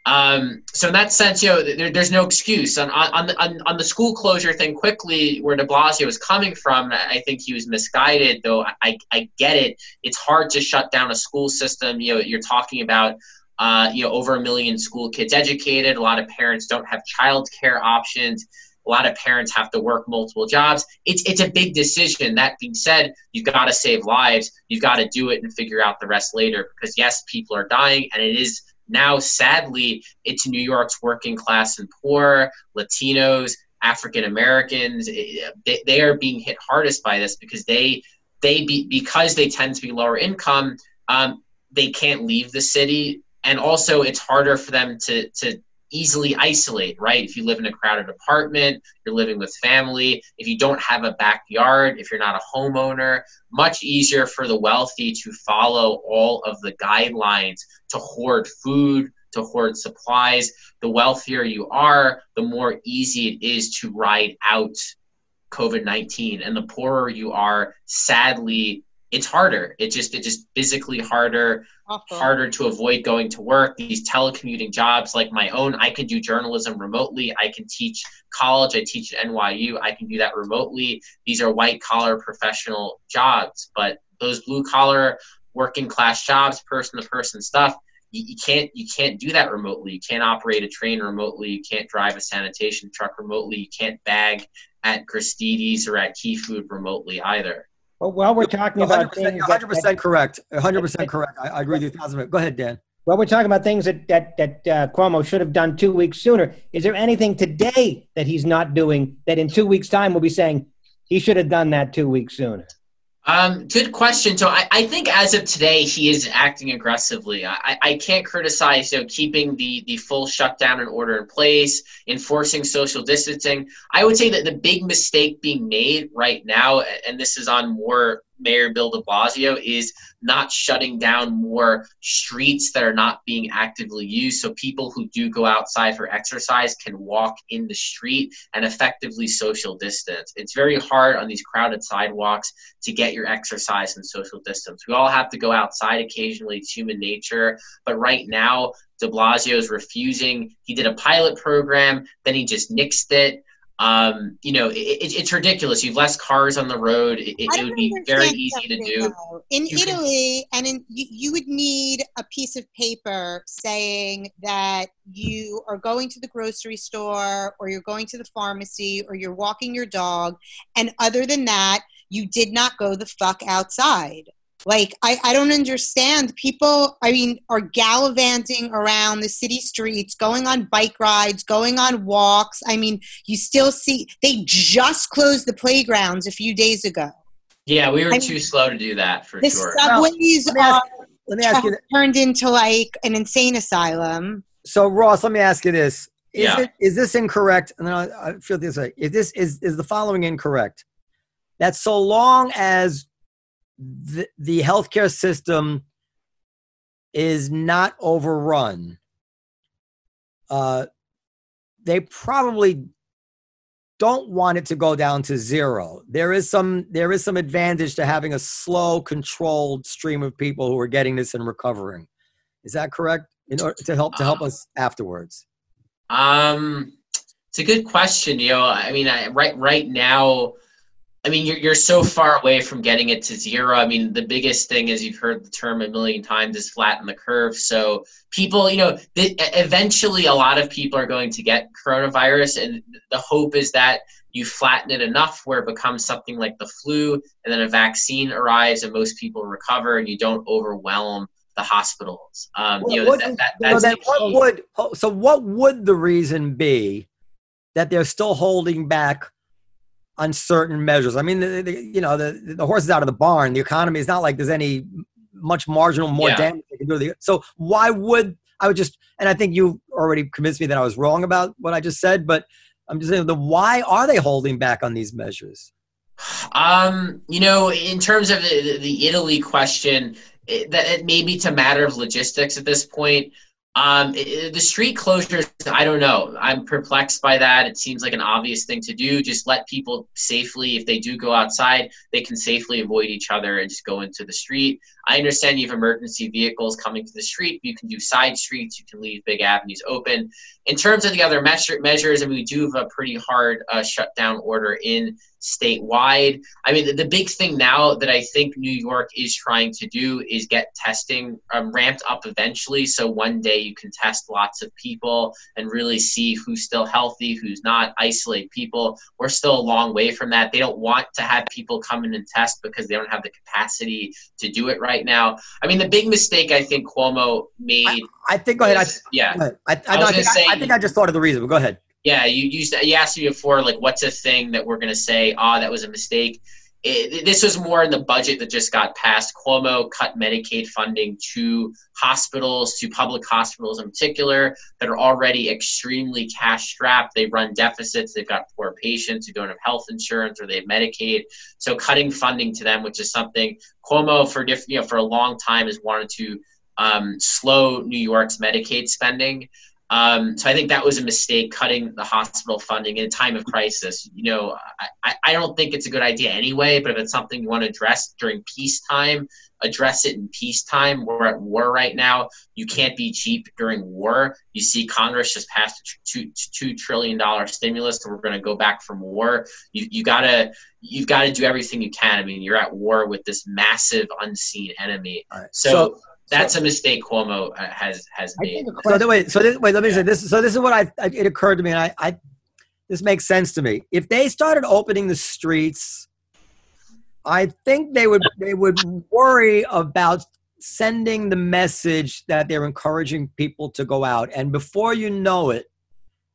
Um, so in that sense, you know, there, there's no excuse on on, the, on on the school closure thing. Quickly, where De Blasio was coming from, I think he was misguided. Though I, I get it. It's hard to shut down a school system. You know, you're talking about uh, you know over a million school kids educated. A lot of parents don't have childcare options. A lot of parents have to work multiple jobs. It's it's a big decision. That being said, you've got to save lives. You've got to do it and figure out the rest later. Because yes, people are dying, and it is now sadly it's new york's working class and poor latinos african americans they, they are being hit hardest by this because they they be, because they tend to be lower income um, they can't leave the city. And also it's harder for them to to easily isolate right if you live in a crowded apartment you're living with family if you don't have a backyard if you're not a homeowner much easier for the wealthy to follow all of the guidelines to hoard food to hoard supplies the wealthier you are the more easy it is to ride out COVID 19. And the poorer you are, sadly, it's harder. It just it just physically harder, Awful. harder to avoid going to work. These telecommuting jobs like my own, I can do journalism remotely. I can teach college. I teach at NYU. I can do that remotely. These are white collar professional jobs, but those blue collar working class jobs, person to person stuff, you, you can't you can't do that remotely. You can't operate a train remotely. You can't drive a sanitation truck remotely. You can't bag at Gristedes or at Key Food remotely either. Well, while we're talking about 100%, things 100% correct. 100% correct. I, I agree with you thousand percent. Go ahead, Dan. Well, we're talking about things that that that uh, Cuomo should have done two weeks sooner. Is there anything today that he's not doing that in two weeks' time we'll be saying he should have done that two weeks sooner? Um, good question. So I, I think as of today, he is acting aggressively. I, I can't criticize you know, keeping the, the full shutdown and order in place, enforcing social distancing. I would say that the big mistake being made right now, and this is on more Mayor Bill de Blasio, is not shutting down more streets that are not being actively used so people who do go outside for exercise can walk in the street and effectively social distance. It's very hard on these crowded sidewalks to get your exercise and social distance. We all have to go outside occasionally, it's human nature, but right now, de Blasio is refusing. He did a pilot program, then he just nixed it um, you know, it, it, it's ridiculous. You've less cars on the road. It, it, would be very easy to do. though. In You can- Italy, and in you, you would need a piece of paper saying that you are going to the grocery store, or you're going to the pharmacy, or you're walking your dog, and other than that, you did not go the fuck outside. Like I, I don't understand. People, I mean, are gallivanting around the city streets, going on bike rides, going on walks. I mean, you still see they just closed the playgrounds a few days ago. Yeah, we were I- too slow to do that for The sure. subways Let me ask, are let me ask you. turned into like an insane asylum. So Ross, let me ask you this: Is Yeah. it is this incorrect? And then I, I feel this way: Is this is is the following incorrect? That so long as the, the healthcare system is not overrun, uh, they probably don't want it to go down to zero. There is some there is some advantage to having a slow, controlled stream of people who are getting this and recovering. Is that correct? In order to help to help us afterwards. Um, it's a good question. You know, I mean, I, right right now, I mean, you're you're so far away from getting it to zero. I mean, the biggest thing is you've heard the term a million times is flatten the curve. So people, you know, th- eventually a lot of people are going to get coronavirus, and the hope is that you flatten it enough where it becomes something like the flu, and then a vaccine arrives, and most people recover, and you don't overwhelm the hospitals. Um, you know, What- that, that, that's then what would so what would the reason be that they're still holding back on certain measures? I mean, the, the, you know, the the horse is out of the barn. The economy is not like there's any much marginal more Yeah. damage they can do. to the- So why would I would just and I think you already convinced me that I was wrong about what I just said, but I'm just saying the why are they holding back on these measures? Um, you know, in terms of the, the Italy question, it, that it may be to matter of logistics at this point. Um, the street closures, I don't know. I'm perplexed by that. It seems like an obvious thing to do. Just let people safely, if they do go outside, they can safely avoid each other and just go into the street. I understand you have emergency vehicles coming to the street. You can do side streets. You can leave big avenues open. In terms of the other measure, measures, I mean, we do have a pretty hard uh, shutdown order in statewide. I mean, the, the big thing now that I think New York is trying to do is get testing um, ramped up eventually. So one day you can test lots of people and really see who's still healthy, who's not, isolate people. We're still a long way from that. They don't want to have people come in and test because they don't have the capacity to do it right now. I mean, the big mistake I think Cuomo made. I think go ahead. I, yeah. go ahead. I, I, I no, I, think, I, I think I just thought of the reason, but go ahead. Yeah, you used you asked me before, like, what's a thing that we're gonna say? Ah, that was a mistake. It, this was more in the budget that just got passed. Cuomo cut Medicaid funding to hospitals, to public hospitals in particular, that are already extremely cash strapped. They run deficits. They've got poor patients who don't have health insurance or they have Medicaid. So cutting funding to them, which is something Cuomo for diff, you know for a long time has wanted to um, slow New York's Medicaid spending. Um, so I think that was a mistake, cutting the hospital funding in a time of crisis. You know, I, I don't think it's a good idea anyway, but if it's something you want to address during peacetime, address it in peacetime. We're at war right now. You can't be cheap during war. You see Congress just passed a two, $2 trillion stimulus and we're going to go back from war. You, you gotta, you've got to do everything you can. I mean, you're at war with this massive unseen enemy. Right. So, So- that's a mistake Cuomo uh, has has made. So question- th- wait, so this, wait, let me say this. So this is what I, I it occurred to me, and I, I this makes sense to me. If they started opening the streets, I think they would they would worry about sending the message that they're encouraging people to go out, and before you know it,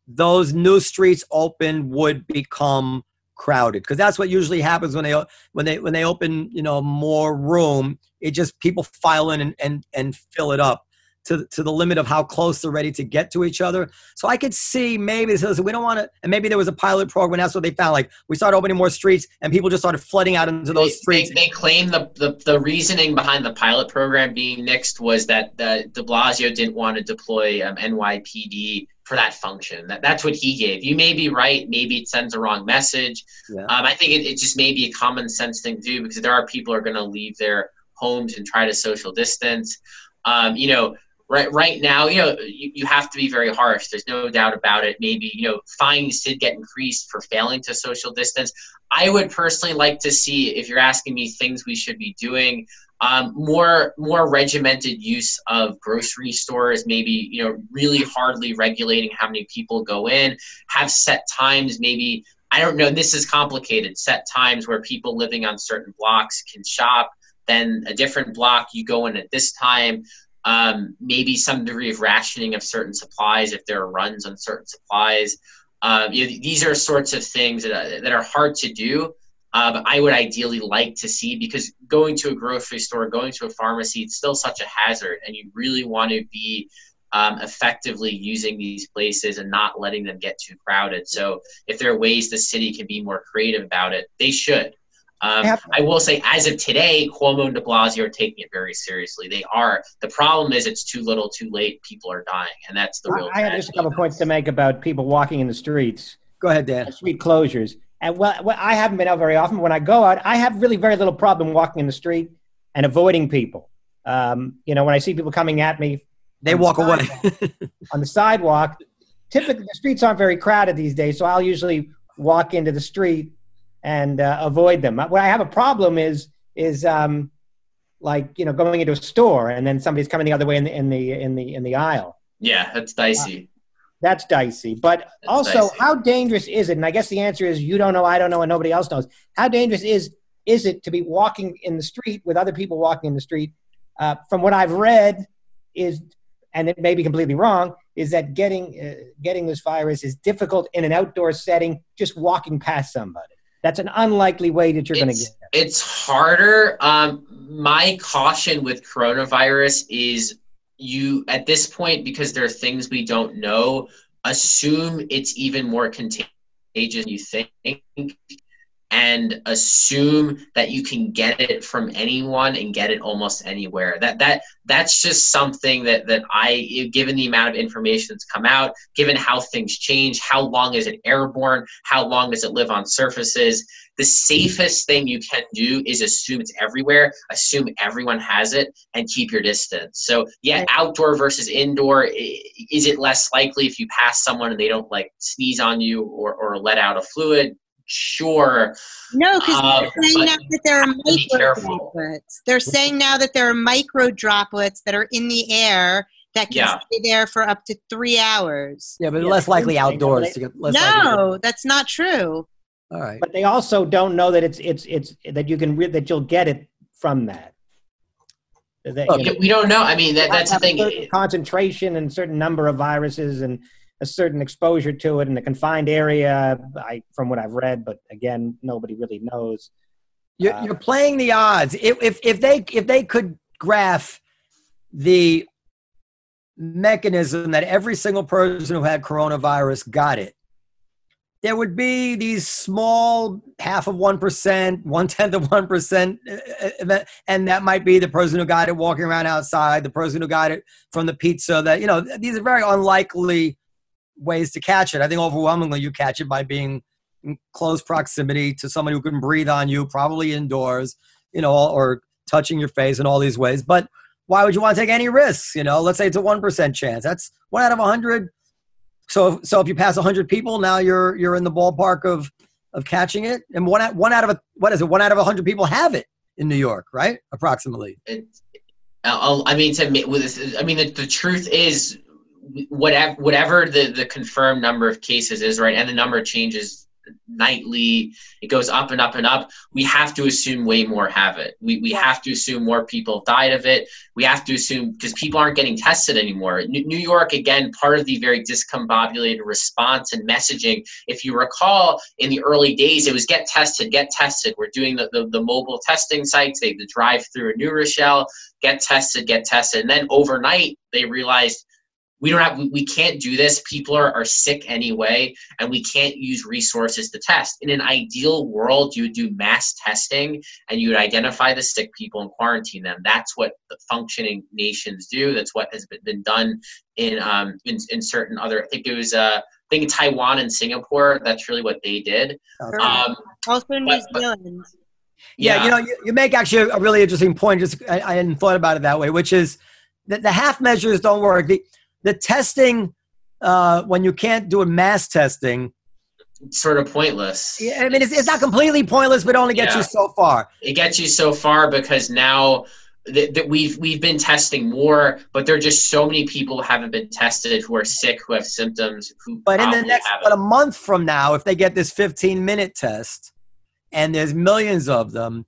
those new streets open would become crowded because that's what usually happens when they when they when they open you know more room it just people file in and and, and fill it up to, to the limit of how close they're ready to get to each other. So I could see maybe so we don't want to, and maybe there was a pilot program. That's what they found. Like we started opening more streets, and people just started flooding out into those they, streets. They, they claim the, the, the reasoning behind the pilot program being nixed was that the, De Blasio didn't want to deploy um, NYPD for that function. That, that's what he gave. You may be right. Maybe it sends a wrong message. Yeah. Um, I think it, it just may be a common sense thing to do because there are people who are going to leave their homes and try to social distance. Um, you know, right right now, you know, you, you have to be very harsh. There's no doubt about it. Maybe, you know, fines did get increased for failing to social distance. I would personally like to see, if you're asking me things we should be doing, um, more more regimented use of grocery stores. Maybe you know, really hardly regulating how many people go in. Have set times. Maybe I don't know. This is complicated. Set times where people living on certain blocks can shop. Then a different block, you go in at this time. Um, maybe some degree of rationing of certain supplies if there are runs on certain supplies. Um, you know, these are sorts of things that that are hard to do. Uh, I would ideally like to see because going to a grocery store, going to a pharmacy, it's still such a hazard, and you really want to be um, effectively using these places and not letting them get too crowded. So, if there are ways the city can be more creative about it, they should. Um, I will say, as of today, Cuomo and De Blasio are taking it very seriously. They are. The problem is, it's too little, too late. People are dying, and that's the real. I have just a tragedy. couple points to make about people walking in the streets. Go ahead, Dan. street closures. And well, well, I haven't been out very often. When I go out, I have really very little problem walking in the street and avoiding people. Um, you know, when I see people coming at me They walk away. on the sidewalk, typically the streets aren't very crowded these days, so I'll usually walk into the street and uh, avoid them. What I have a problem is is um, like you know going into a store and then somebody's coming the other way in the in the in the in the aisle. Yeah, that's dicey. That's dicey. But also, dicey. how dangerous is it? And I guess the answer is you don't know, I don't know, and nobody else knows. How dangerous is is it to be walking in the street with other people walking in the street? Uh, from what I've read, is and it may be completely wrong, is that getting uh, getting this virus is difficult in an outdoor setting, just walking past somebody. That's an unlikely way that you're going to get. it. It's harder. Um, my caution with coronavirus is you, at this point, because there are things we don't know, assume it's even more contagious than you think and assume that you can get it from anyone and get it almost anywhere. That that that's just something that that i given the amount of information that's come out given how things change how long is it airborne how long does it live on surfaces the safest thing you can do is assume it's everywhere assume everyone has it and keep your distance. So yeah outdoor versus indoor is it less likely if you pass someone and they don't like sneeze on you or, or let out a fluid sure No, because Um, they're saying now that there are have micro droplets. They're saying now that there are micro droplets that are in the air that can Yeah. stay there for up to three hours. yeah, but Yeah, less likely outdoors to get less likely No, that's not true. All right. But they also don't know that it's it's it's that you can re- that you'll get it from that. That, you know, we don't know i mean that, that's the to have a certain thing concentration and certain number of viruses and a certain exposure to it in a confined area. I, from what I've read, but again, nobody really knows. You're, Uh, you're playing the odds. If, if if they if they could graph the mechanism that every single person who had coronavirus got it, there would be these small half of 1%, one tenth of 1% and that might be the person who got it walking around outside, the person who got it from the pizza. That, you know, these are very unlikely ways to catch it. I think overwhelmingly you catch it by being in close proximity to someone who can breathe on you, probably indoors, you know, or touching your face in all these ways. But why would you want to take any risks? You know, let's say it's a 1% chance. That's one out of 100 so so if you pass 100 people, now you're you're in the ballpark of of catching it. And one one out of a what is it? One out of 100 people have it in New York, right? Approximately. It, I mean, to I mean, the, the truth is, whatever whatever the the confirmed number of cases is, right, and the number changes nightly it goes up and up and up we have to assume way more have it. We, we have to assume more people died of it. We have to assume because people aren't getting tested anymore. New york again part of the very discombobulated response and messaging. If you recall in the early days it was get tested get tested. We're doing the, the, the mobile testing sites they the drive through in new rochelle get tested get tested. And then overnight they realized we don't have we can't do this people are, are sick anyway and we can't use resources to test in an ideal world you would do mass testing and you would identify the sick people and quarantine them that's what the functioning nations do that's what has been done in um in, in certain other i think it was uh I think Taiwan and Singapore, that's really what they did. Um, also New but, Zealand. yeah, yeah, you know, you, you, make actually a really interesting point. Just I, I hadn't thought about it that way, which is that the half measures don't work. The, the testing uh, when you can't do a mass testing sort of pointless. Yeah, I mean, it's, it's not completely pointless, but only gets yeah. you so far. It gets you so far because now that, we've we've been testing more, but there are just so many people who haven't been tested who are sick, who have symptoms. Who but in the next, but a month from now, if they get this 15 minute test, and there's millions of them,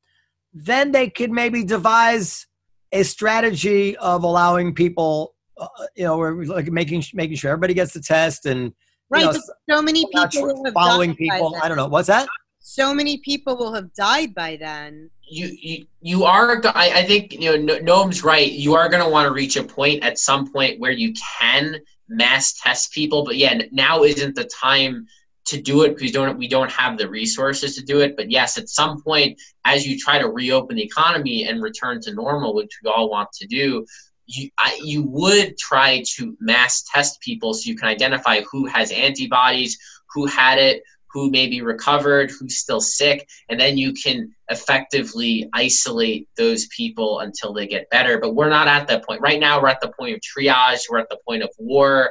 then they could maybe devise a strategy of allowing people uh, you know, we're like making making sure everybody gets the test and right. You know, so many people following people. I don't know what's that. So many people will have died by then. You you, you are. I, I think you know. Noam's right. You are going to want to reach a point at some point where you can mass test people. But yeah, now isn't the time to do it because don't we don't have the resources to do it. But yes, at some point, as you try to reopen the economy and return to normal, which we all want to do, you, I, you would try to mass test people so you can identify who has antibodies, who had it, who may be recovered, who's still sick, and then you can effectively isolate those people until they get better. But we're not at that point. Right now, we're at the point of triage, we're at the point of war.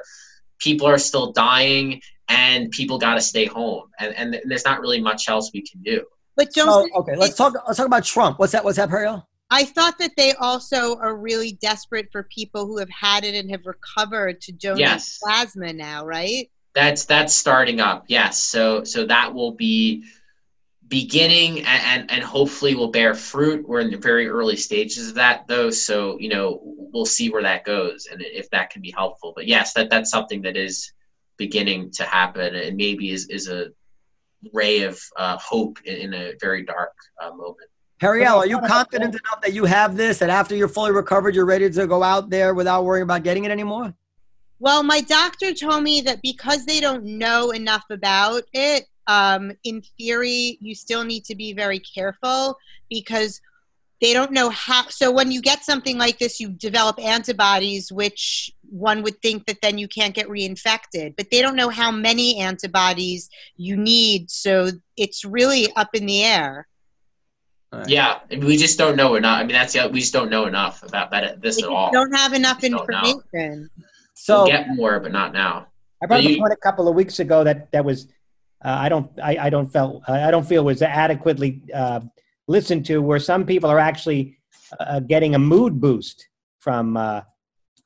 People are still dying, and people got to stay home. And, and there's not really much else we can do. But don't. So, okay, let's talk. Let's talk about Trump. What's that? What's that, Periel? I thought that they also are really desperate for people who have had it and have recovered to donate yes. plasma now, right? That's that's starting up. Yes. So so that will be beginning and, and, and hopefully will bear fruit. We're in the very early stages of that though. So, you know, we'll see where that goes and if that can be helpful. But yes, that that's something that is beginning to happen and maybe is, is a ray of uh, hope in, in, a very dark uh, moment. Periel, are you confident enough that you have this, that after you're fully recovered, you're ready to go out there without worrying about getting it anymore? Well, my doctor told me that because they don't know enough about it, um, in theory, you still need to be very careful because they don't know how. So when you get something like this, you develop antibodies, which one would think that then you can't get reinfected, but they don't know how many antibodies you need. So it's really up in the air. Right. Yeah, we just don't know enough. I mean, that's the we just don't know enough about that, this we at all. Don't have enough information. So we'll get more, but not now. I brought up a point a couple of weeks ago that that was uh, I don't I, I don't felt I don't feel was adequately uh, listened to. Where some people are actually uh, getting a mood boost from uh,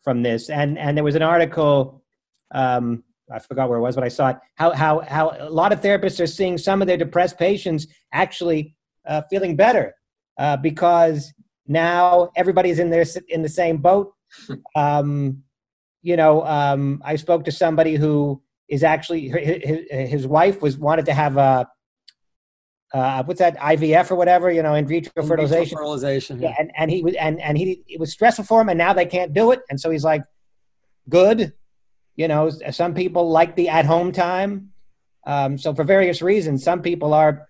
from this, and and there was an article. Um, I forgot where it was, but I saw it. How how how a lot of therapists are seeing some of their depressed patients actually uh, feeling better uh, because now everybody's in there in the same boat. Um, you know, um, I spoke to somebody who is actually his, his wife was wanted to have a uh, what's that IVF or whatever you know in vitro in fertilization. Vitro fertilization. Yeah. yeah, and and he was and and he it was stressful for him, and now they can't do it, and so he's like, good. You know, some people like the at home time. Um, so for various reasons, some people are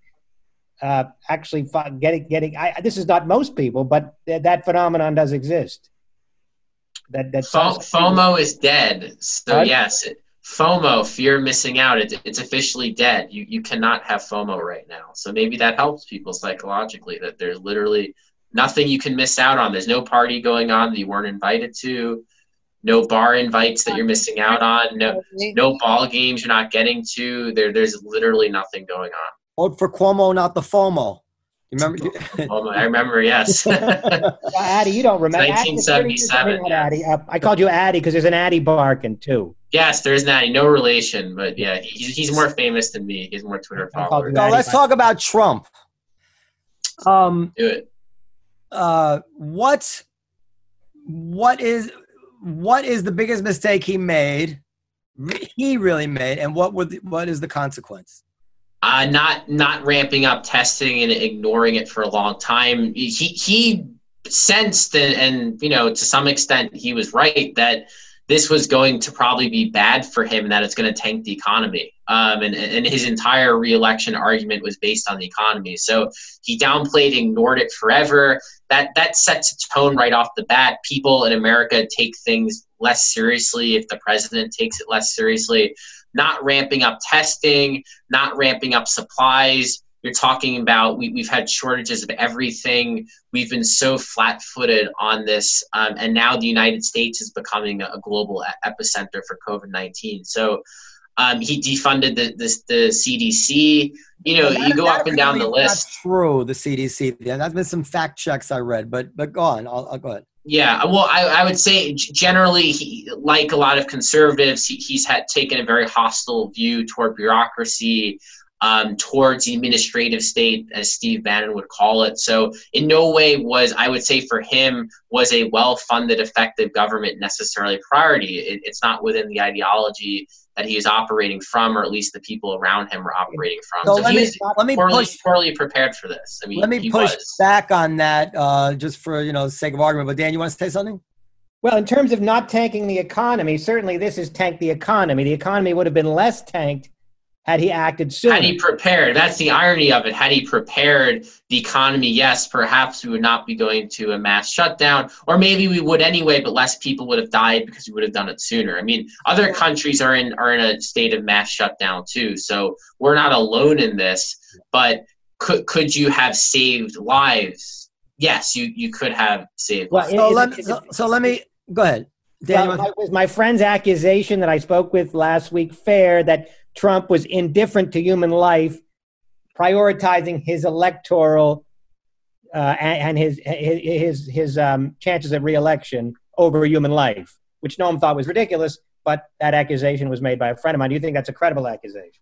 uh, actually getting getting. I, this is not most people, but th- that phenomenon does exist. That that Fo- FOMO is dead. So yes, it, FOMO, fear of missing out, it, it's officially dead. You you cannot have FOMO right now. So maybe that helps people psychologically that there's literally nothing you can miss out on. There's no party going on that you weren't invited to, no bar invites that you're missing out on, no no ball games you're not getting to. There there's literally nothing going on. Vote for Cuomo, not the FOMO. You remember? FOMO, I remember, yes. Uh, Addy, you don't remember. 1977, not yeah. Addy. Uh, I called you Addy because there's an Addy Barkan too. yes, there's Natty, no relation, but yeah, he's, he's more famous than me. He's more Twitter I called followers. you let's talk about Trump. Um, Do it. uh, what, what is, what is the biggest mistake he made? He really made, and what would, what is the consequence? Uh, not not ramping up testing and ignoring it for a long time. He he sensed and, and you know to some extent he was right that this was going to probably be bad for him and that it's going to tank the economy. Um, and, and his entire reelection argument was based on the economy. So he downplayed, ignored it forever. That that sets a tone right off the bat. People in America take things less seriously if the president takes it less seriously not ramping up testing, not ramping up supplies. You're talking about we, we've had shortages of everything. We've been so flat footed on this. Um, and now the United States is becoming a, global epicenter for COVID 19. So um, he defunded the, the, the CDC. You know, That- you go up and down the really is not list. True, the CDC. Yeah, there's been some fact checks I read, but but go on. I'll, I'll go ahead. Yeah, well, I, I would say generally, he, like a lot of conservatives, he, he's had taken a very hostile view toward bureaucracy, um, towards the administrative state, as Steve Bannon would call it. So, in no way was I would say for him was a well-funded, effective government necessarily priority. It, it's not within the ideology that he is operating from, or at least the people around him are operating from. So So, let he me was let me poorly, push poorly prepared for this. I mean, let me push was. back on that uh, just for you know the sake of argument. But Dan, you want to say something? Well, in terms of not tanking the economy, certainly this has tanked the economy. The economy would have been less tanked had he acted sooner. Had he prepared, that's the irony of it. Had he prepared the economy, yes, perhaps we would not be going to a mass shutdown, or maybe we would anyway, but less people would have died because we would have done it sooner. I mean, other countries are in are in a state of mass shutdown too, so we're not alone in this. But could could you have saved lives? Yes, you you could have saved. Well, lives. it- So let, it- so, so let me go ahead. Dan, you Well, my, was my friend's accusation that I spoke with last week fair that Trump was indifferent to human life, prioritizing his electoral uh, and, and his his his, um, chances of reelection over human life, which Noam thought was ridiculous. But that accusation was made by a friend of mine. Do you think that's a credible accusation?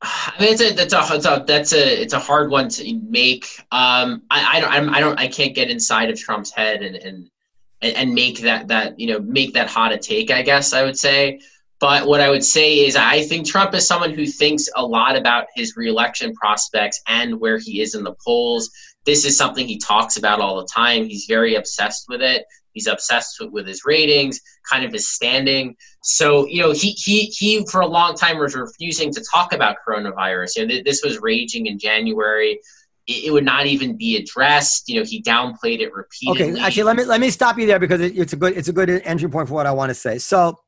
I mean, it's a, that's a, it's a, that's a, it's a hard one to make. Um, I, I don't, I'm, I don't, I can't get inside of Trump's head and, and, and and make that, that, you know, make that hot a take, I guess I would say. But what I would say is I think Trump is someone who thinks a lot about his reelection prospects and where he is in the polls. This is something he talks about all the time. He's very obsessed with it. He's obsessed with, with his ratings, kind of his standing. So, you know, he, he, he for a long time was refusing to talk about coronavirus. You know, th- this was raging in January. It, it would not even be addressed. You know, he downplayed it repeatedly. Okay, actually, let me let me stop you there because it, it's a good it's a good entry point for what I want to say. So,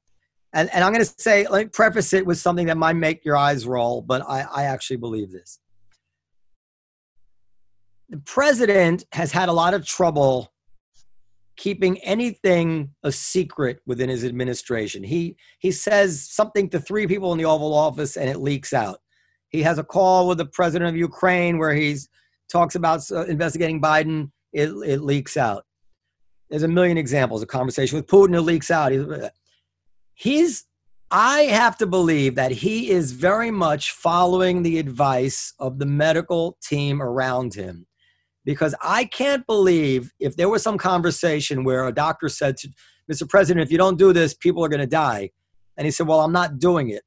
and and I'm going to say let me preface it with something that might make your eyes roll, but I I actually believe this. The president has had a lot of trouble keeping anything a secret within his administration. He he says something to three people in the Oval Office and it leaks out. He has a call with the president of Ukraine where he talks about uh, investigating Biden. It it leaks out. There's a million examples. A conversation with Putin, it leaks out. He's, I have to believe that he is very much following the advice of the medical team around him because I can't believe if there was some conversation where a doctor said to Mr. President, if you don't do this, people are going to die. And he said, Well, I'm not doing it.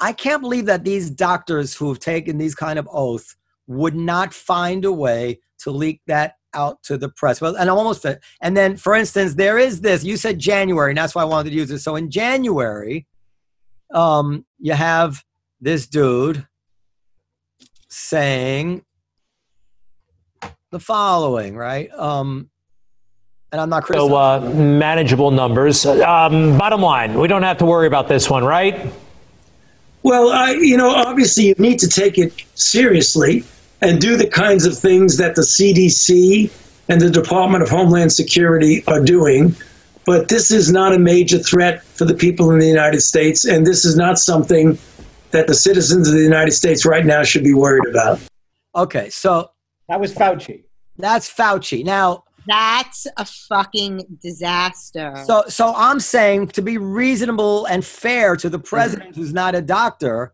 I can't believe that these doctors who have taken these kind of oath would not find a way to leak that out to the press. Well, and I'm almost and then for instance, there is this, you said January, and that's why I wanted to use it. So in January, um, you have this dude saying the following, right? Um, and I'm not criticizing. So uh, manageable numbers. Um, bottom line, we don't have to worry about this one, right? Well, I, you know, obviously you need to take it seriously and do the kinds of things that the CDC and the Department of Homeland Security are doing. But this is not a major threat for the people in the United States, and this is not something that the citizens of the United States right now should be worried about. Okay, so That was Fauci. that's Fauci. Now, That's a fucking disaster. So, so I'm saying to be reasonable and fair to the president who's not a doctor,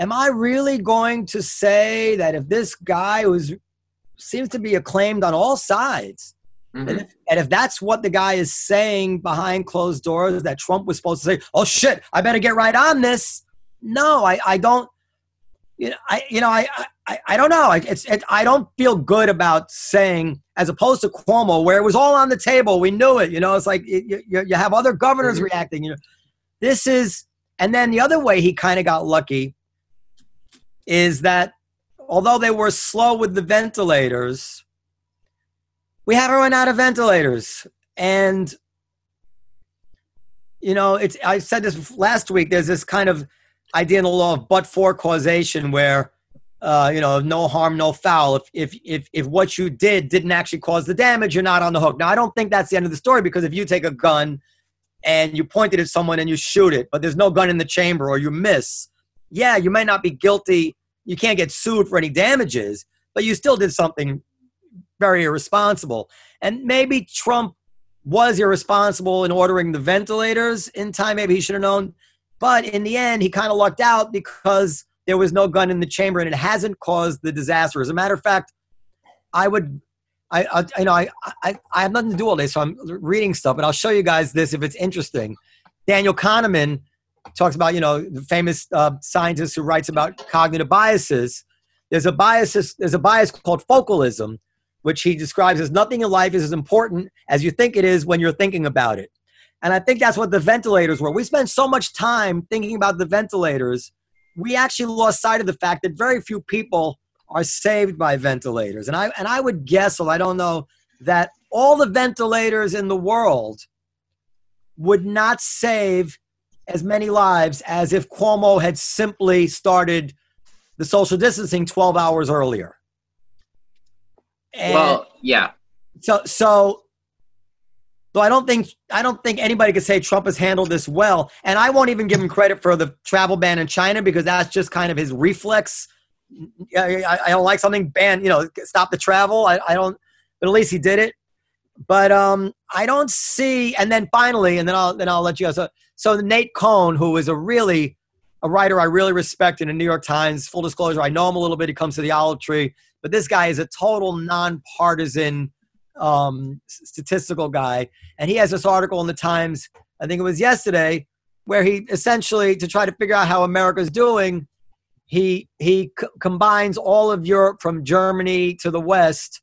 am I really going to say that if this guy who's seems to be acclaimed on all sides, Mhm. and, if, and if that's what the guy is saying behind closed doors, that Trump was supposed to say, "Oh shit, I better get right on this." No, I, I don't. You know, I, you know, I, I, I don't know. I, it's, it, I don't feel good about saying, as opposed to Cuomo, where it was all on the table. We knew it. You know, it's like you, you, you have other governors reacting. You know, this is, and then the other way he kind of got lucky is that although they were slow with the ventilators, we haven't run out of ventilators. And, you know, it's, I said this last week, there's this kind of idea in the law of but for causation where, uh, you know, no harm, no foul. If, if, if, if what you did didn't actually cause the damage, you're not on the hook. Now, I don't think that's the end of the story because if you take a gun and you point it at someone and you shoot it, but there's no gun in the chamber or you miss, yeah, you may not be guilty. You can't get sued for any damages, but you still did something very irresponsible. And maybe Trump was irresponsible in ordering the ventilators in time. Maybe he should have known. But in the end, he kind of lucked out because there was no gun in the chamber and it hasn't caused the disaster. As a matter of fact, I would, I, I you know, I, I, I have nothing to do all day, so I'm reading stuff, but I'll show you guys this if it's interesting. Daniel Kahneman talks about, you know, the famous uh, scientist who writes about cognitive biases. There's a bias, there's a bias called focalism, which he describes as nothing in life is as important as you think it is when you're thinking about it. And I think that's what the ventilators were. We spent so much time thinking about the ventilators, we actually lost sight of the fact that very few people are saved by ventilators. And I and I would guess, well, I don't know, that all the ventilators in the world would not save as many lives as if Cuomo had simply started the social distancing 12 hours earlier. And well, yeah. so so though I don't think I don't think anybody could say Trump has handled this well, and I won't even give him credit for the travel ban in China because that's just kind of his reflex. I, I, don't like something banned, you know, stop the travel. I, I don't, but at least he did it. But um, I don't see. And then finally, and then I'll then I'll let you go. So so Nate Cohn, who is a really a writer I really respect in the New York Times. Full disclosure, I know him a little bit. He comes to the Olive Tree, but this guy is a total nonpartisan um, statistical guy, and he has this article in the Times. I think it was yesterday, where he essentially to try to figure out how America's doing. He he c- combines all of Europe from Germany to the West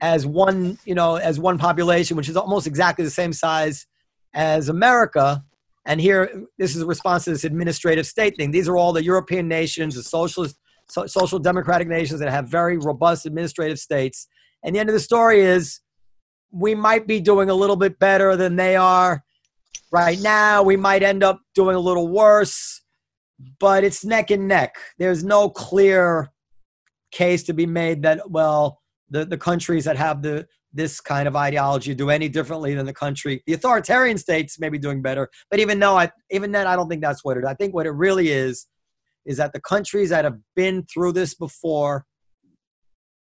as one you know as one population, which is almost exactly the same size as America. And here, this is a response to this administrative state thing. These are all the European nations, the socialist, so, social democratic nations that have very robust administrative states. And the end of the story is we might be doing a little bit better than they are right now. We might end up doing a little worse, but it's neck and neck. There's no clear case to be made that, well, the, the countries that have the this kind of ideology do any differently than the country. The authoritarian states may be doing better, but even though I even then I don't think that's what it. I think what it really is is that the countries that have been through this before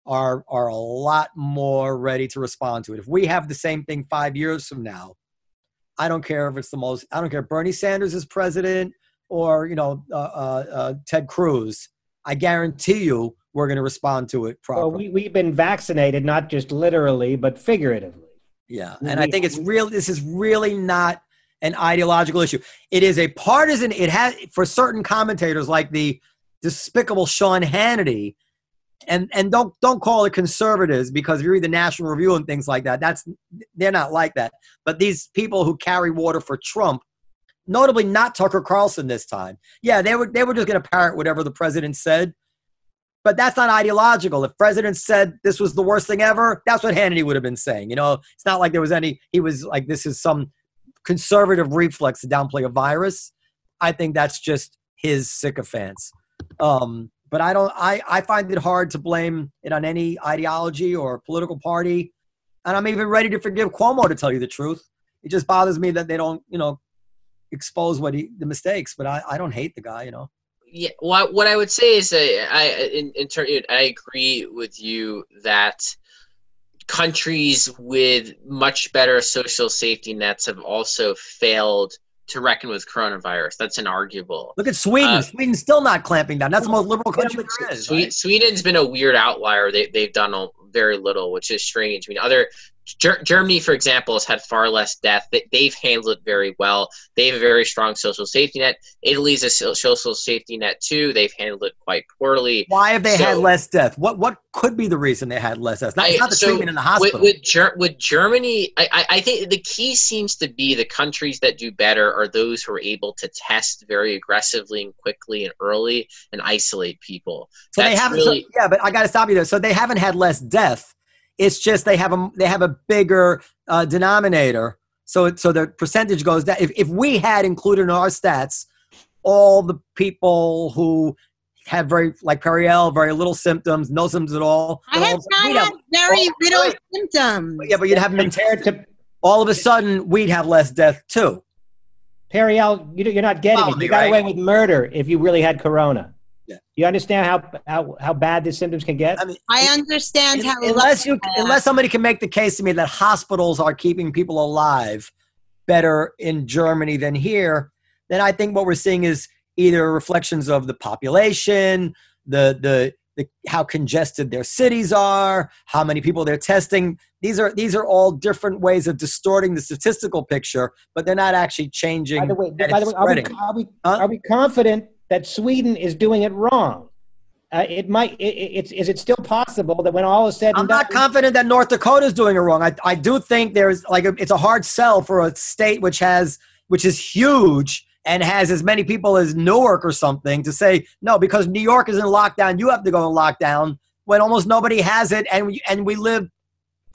are are a lot more ready to respond to it. If we have the same thing five years from now, I don't care if it's the most. I don't care if Bernie Sanders is president or you know uh, uh, uh, Ted Cruz. I guarantee you we're going to respond to it properly. Well, we, we've been vaccinated, not just literally, but figuratively. Yeah, and I think it's real. This is really not an ideological issue. It is a partisan. It has for certain commentators like the despicable Sean Hannity, and and don't don't call it conservatives because if you read the National Review and things like that, that's they're not like that. But these people who carry water for Trump notably not Tucker Carlson this time. Yeah, they were they were just going to parrot whatever the president said, but that's not ideological. If president said this was the worst thing ever, that's what Hannity would have been saying. You know, it's not like there was any. He was like, this is some conservative reflex to downplay a virus. I think that's just his sycophants. Um, but I don't. I I find it hard to blame it on any ideology or political party, and I'm even ready to forgive Cuomo to tell you the truth. It just bothers me that they don't, you know, expose what he the mistakes. But I I don't hate the guy, you know. Yeah, what what I would say is that I in, in turn I agree with you that countries with much better social safety nets have also failed to reckon with coronavirus. That's inarguable. Look at Sweden. Uh, Sweden's still not clamping down. That's the most liberal country there is. Sweden? Sweden's been a weird outlier. They, they've done very little, which is strange. I mean, other Ger- Germany, for example, has had far less death. They, have handled it very well. They have a very strong social safety net. Italy's a social safety net too. They've handled it quite poorly. Why have they so, had less death? What what could be the reason they had less death? Not, I, not the so treatment in the hospital. With, with, Ger- with Germany, I, I think the key seems to be the countries that do better are those who are able to test very aggressively and quickly and early and isolate people. So That's they haven't. Really, so, yeah, but I got to stop you there. So they haven't had less death it's just they have a they have a bigger uh, denominator, so it, so the percentage goes down. If if we had included in our stats all the people who have very like Periel, very little symptoms, no symptoms at all. I have not had very all, little right. symptoms. Yeah, but you'd have compared to all of a sudden we'd have less death too. Periel, you're not getting Follow it. You me, got right? away with murder if you really had corona. Yeah. You understand how, how how bad the symptoms can get? I mean, I understand how unless you unless somebody can make the case to me that hospitals are keeping people alive better in Germany than here, then I think what we're seeing is either reflections of the population, the the the, how congested their cities are, how many people they're testing. These are these are all different ways of distorting the statistical picture, but they're not actually changing. By the way, by the way, are we, are we, huh? are we confident that Sweden is doing it wrong. Uh, it might. It, it's. Is it still possible that when all is said I'm not confident that North Dakota is doing it wrong. I, I do think there's like a, it's a hard sell for a state which has which is huge and has as many people as Newark or something to say no because New York is in lockdown. You have to go in lockdown when almost nobody has it, and we, and we live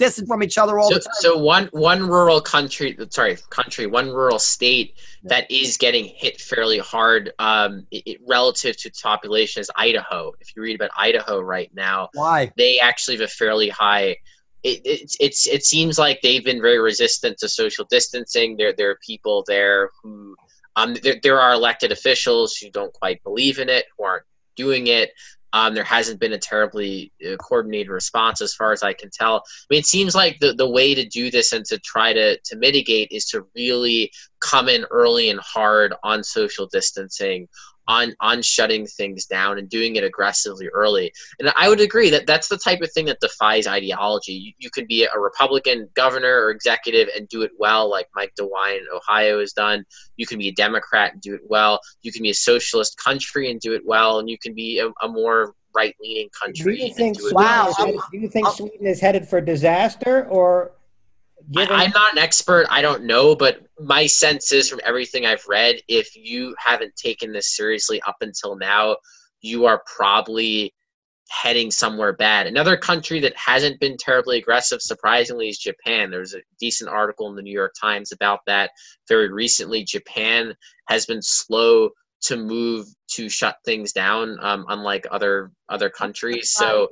distant from each other all so, the time. So one one rural country, sorry, country, one rural state that is getting hit fairly hard um, it, it, relative to population is Idaho. If you read about Idaho right now, why they actually have a fairly high. It, it, it's it seems like they've been very resistant to social distancing. There there are people there who um there, there are elected officials who don't quite believe in it, who aren't doing it. Um, there hasn't been a terribly uh, coordinated response, as far as I can tell. I mean, it seems like the, the way to do this and to try to, to mitigate is to really come in early and hard on social distancing, on on shutting things down and doing it aggressively early. And I would agree that that's the type of thing that defies ideology. You, you could be a Republican governor or executive and do it well, like Mike DeWine in Ohio has done. You can be a Democrat and do it well. You can be a socialist country and do it well, and you can be a, a more right-leaning country. Do you think? wow. Do you think Sweden is headed for disaster, or Given- I, am not an expert. I don't know, but my sense is from everything I've read, if you haven't taken this seriously up until now, you are probably heading somewhere bad. Another country that hasn't been terribly aggressive, surprisingly, is Japan. There's a decent article in the New York Times about that very recently. Japan has been slow to move to shut things down, um, unlike other other countries. So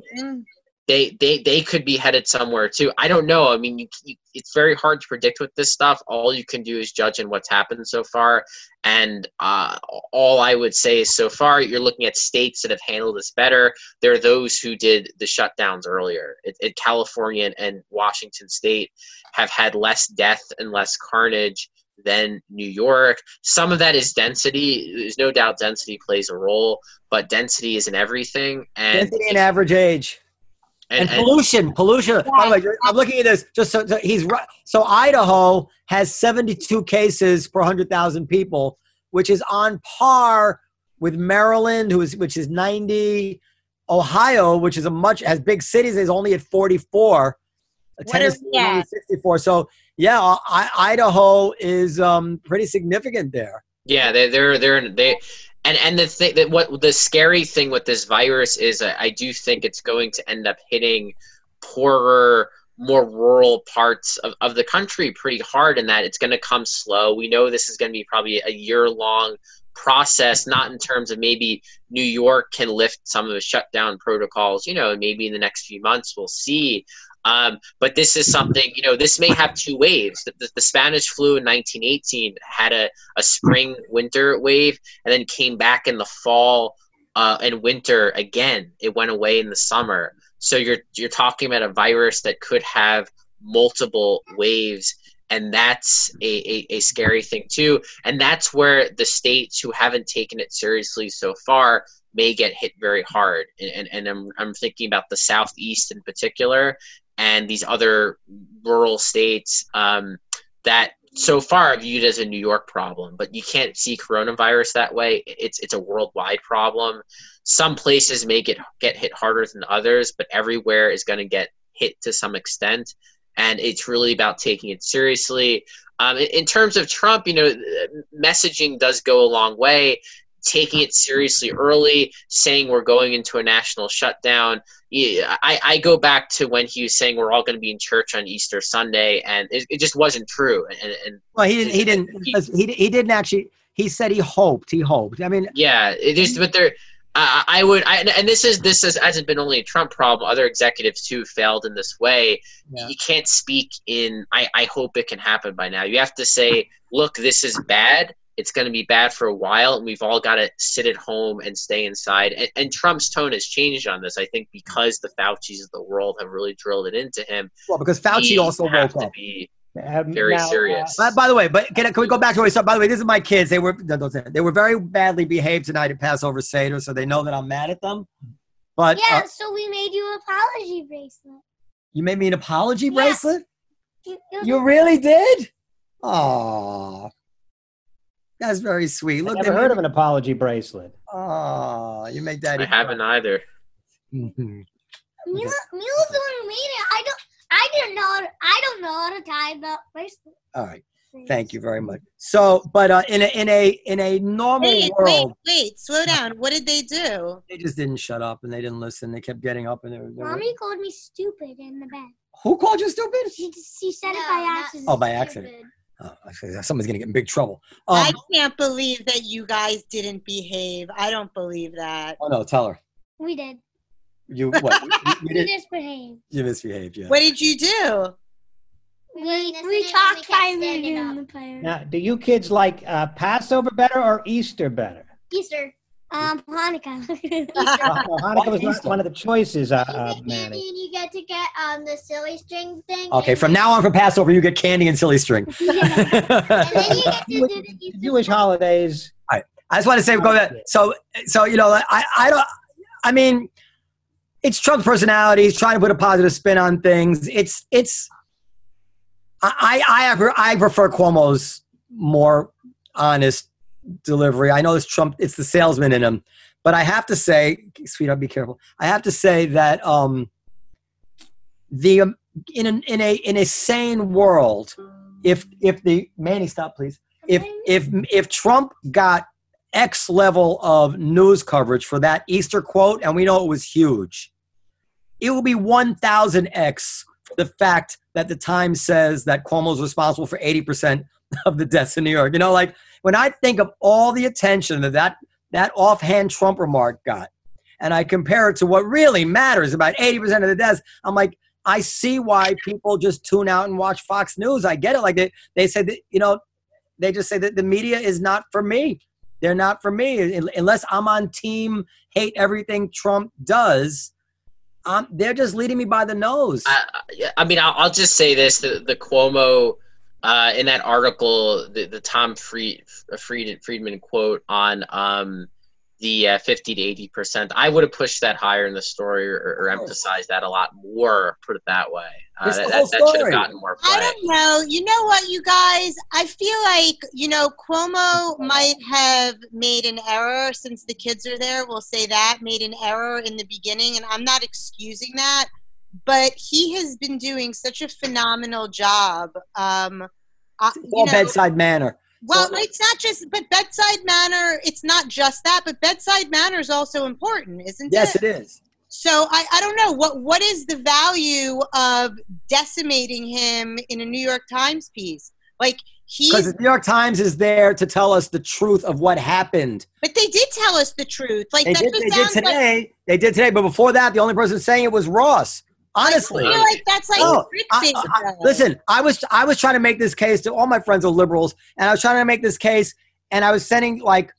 they they they could be headed somewhere too. I don't know. I mean, you, you, it's very hard to predict with this stuff. All you can do is judge in what's happened so far. And uh, all I would say is so far, you're looking at states that have handled this better. There are those who did the shutdowns earlier. It, it, California and Washington State have had less death and less carnage than New York. Some of that is density. There's no doubt density plays a role, but density isn't everything. And density and average age. And, and, pollution, and, pollution. Yeah. By the way, I'm looking at this. Just so, so he's right. So Idaho has 72 cases per 100,000 people, which is on par with Maryland, who is which is 90. Ohio, which is a much has big cities, is only at 44. Tennessee is 64. So yeah, I, Idaho is um, pretty significant there. Yeah, they they're they're they and and the thing that what the scary thing with this virus is I, I do think it's going to end up hitting poorer more rural parts of, of the country pretty hard in that it's going to come slow. We know this is going to be probably a year long process not in terms of maybe new york can lift some of the shutdown protocols you know maybe in the next few months we'll see um, but this is something, you know, this may have two waves. The, the, the, Spanish flu in 1918 had a, a spring winter wave and then came back in the fall uh, and winter again. It went away in the summer. So you're, you're talking about a virus that could have multiple waves. And that's a, a, a scary thing, too. And that's where the states who haven't taken it seriously so far may get hit very hard. And, and, and I'm, I'm thinking about the Southeast in particular and these other rural states um, that so far are viewed as a New York problem, but you can't see coronavirus that way. It's it's a worldwide problem. Some places may get get hit harder than others, but everywhere is going to get hit to some extent, and it's really about taking it seriously. Um, in, in terms of Trump, you know, messaging does go a long way. Taking it seriously early, saying we're going into a national shutdown yeah, I, I go back to when he was saying we're all going to be in church on Easter Sunday, and it, it just wasn't true. And, and well, he didn't. He didn't. He, he didn't actually. He said he hoped. He hoped. I mean, yeah, it just. But there, uh, I would. I, and this is this is, hasn't been only a Trump problem. Other executives too failed in this way. Yeah. You can't speak in. I I hope it can happen by now. You have to say, look, this is bad it's going to be bad for a while, and we've all got to sit at home and stay inside. And, and, Trump's tone has changed on this, I think, because the Fauci's of the world have really drilled it into him. Well, because Fauci also woke up. Be um, very now, serious. Uh, by the way, but can, can we go back to what we said? By the way, this is my kids. They were they were very badly behaved tonight at Passover Seder, so they know that I'm mad at them. But yeah, uh, so we made you an apology bracelet. You made me an apology yeah. bracelet. You, you really did? Oh, that's very sweet. Look, I never heard of an apology bracelet. Oh, you make that. I haven't either. Mm-hmm. Mila, Mila's the one who made it. I don't. I didn't know. I don't know how to tie that bracelet. All right. Thank you very much. So, but uh, in a in a in a normal wait, world, wait, wait, slow down. What did they do? They just didn't shut up and they didn't listen. They kept getting up and they were. They Mommy called me stupid in the bed. Who called you stupid? She she said no, it by accident. Oh, by accident. Stupid. Oh, someone's gonna get in big trouble. Um, I can't believe that you guys didn't behave. I don't believe that. Oh no, tell her. We did. You what? You, you we misbehaved. You misbehaved, yeah. What did you do? We we talked five minutes in the prayer. Now, do you kids like uh, Passover better or Easter better? Easter. Um, Hanukkah. oh, Hanukkah was not one of the choices, uh, uh, Manny. And you get to get um the silly string thing. Okay, from now on for Passover, you get candy and silly string. yeah. and then you get to do the Jewish holidays. All right. I just want to say, go that. So, so you know, I, I don't. I mean, it's Trump's personality. He's trying to put a positive spin on things. It's, it's. I, I, I prefer Cuomo's more honest delivery. I know it's Trump, it's the salesman in him, but I have to say, sweetheart, be careful. I have to say that um, the um, in a, in a in a sane world, if if the Manny stop please, if if if Trump got X level of news coverage for that Easter quote, and we know it was huge, it will be 1,000x the fact that the Times says that Cuomo is responsible for 80% of the deaths in New York. You know, like when I think of all the attention that that, that offhand Trump remark got, and I compare it to what really matters about 80% of the deaths, I'm like, I see why people just tune out and watch Fox News. I get it. Like they, they said that, you know, they just say that the media is not for me. They're not for me unless I'm on team hate everything Trump does. Um, they're just leading me by the nose. I, I mean, I'll, I'll, just say this: the, the Cuomo uh, in that article, the, the Tom Fried, Fried, Friedman quote on um, the uh, 50 to 80 percent, I would have pushed that higher in the story or, or emphasized that a lot more. Put it that way. Uh, that, that, that should have gotten more play. I don't know. You know what, you guys? I feel like you know Cuomo might have made an error since the kids are there. We'll say that made an error in the beginning, and I'm not excusing that but he has been doing such a phenomenal job. Um, uh, all know, bedside manner. Well, it's not just, but bedside manner. It's not just that, but bedside manner is also important, isn't Yes, it? Yes, it is. So I, I don't know what what is the value of decimating him in a New York Times piece? Like he Because the New York Times is there to tell us the truth of what happened. but they did tell us the truth. Like They that did, just they did sounds like today. They did today, but before that, the only person saying it was Ross. Honestly. I feel like that's like Oh, I- I- listen, I was I was trying to make this case to all my friends are liberals, and I was trying to make this case, and I was sending like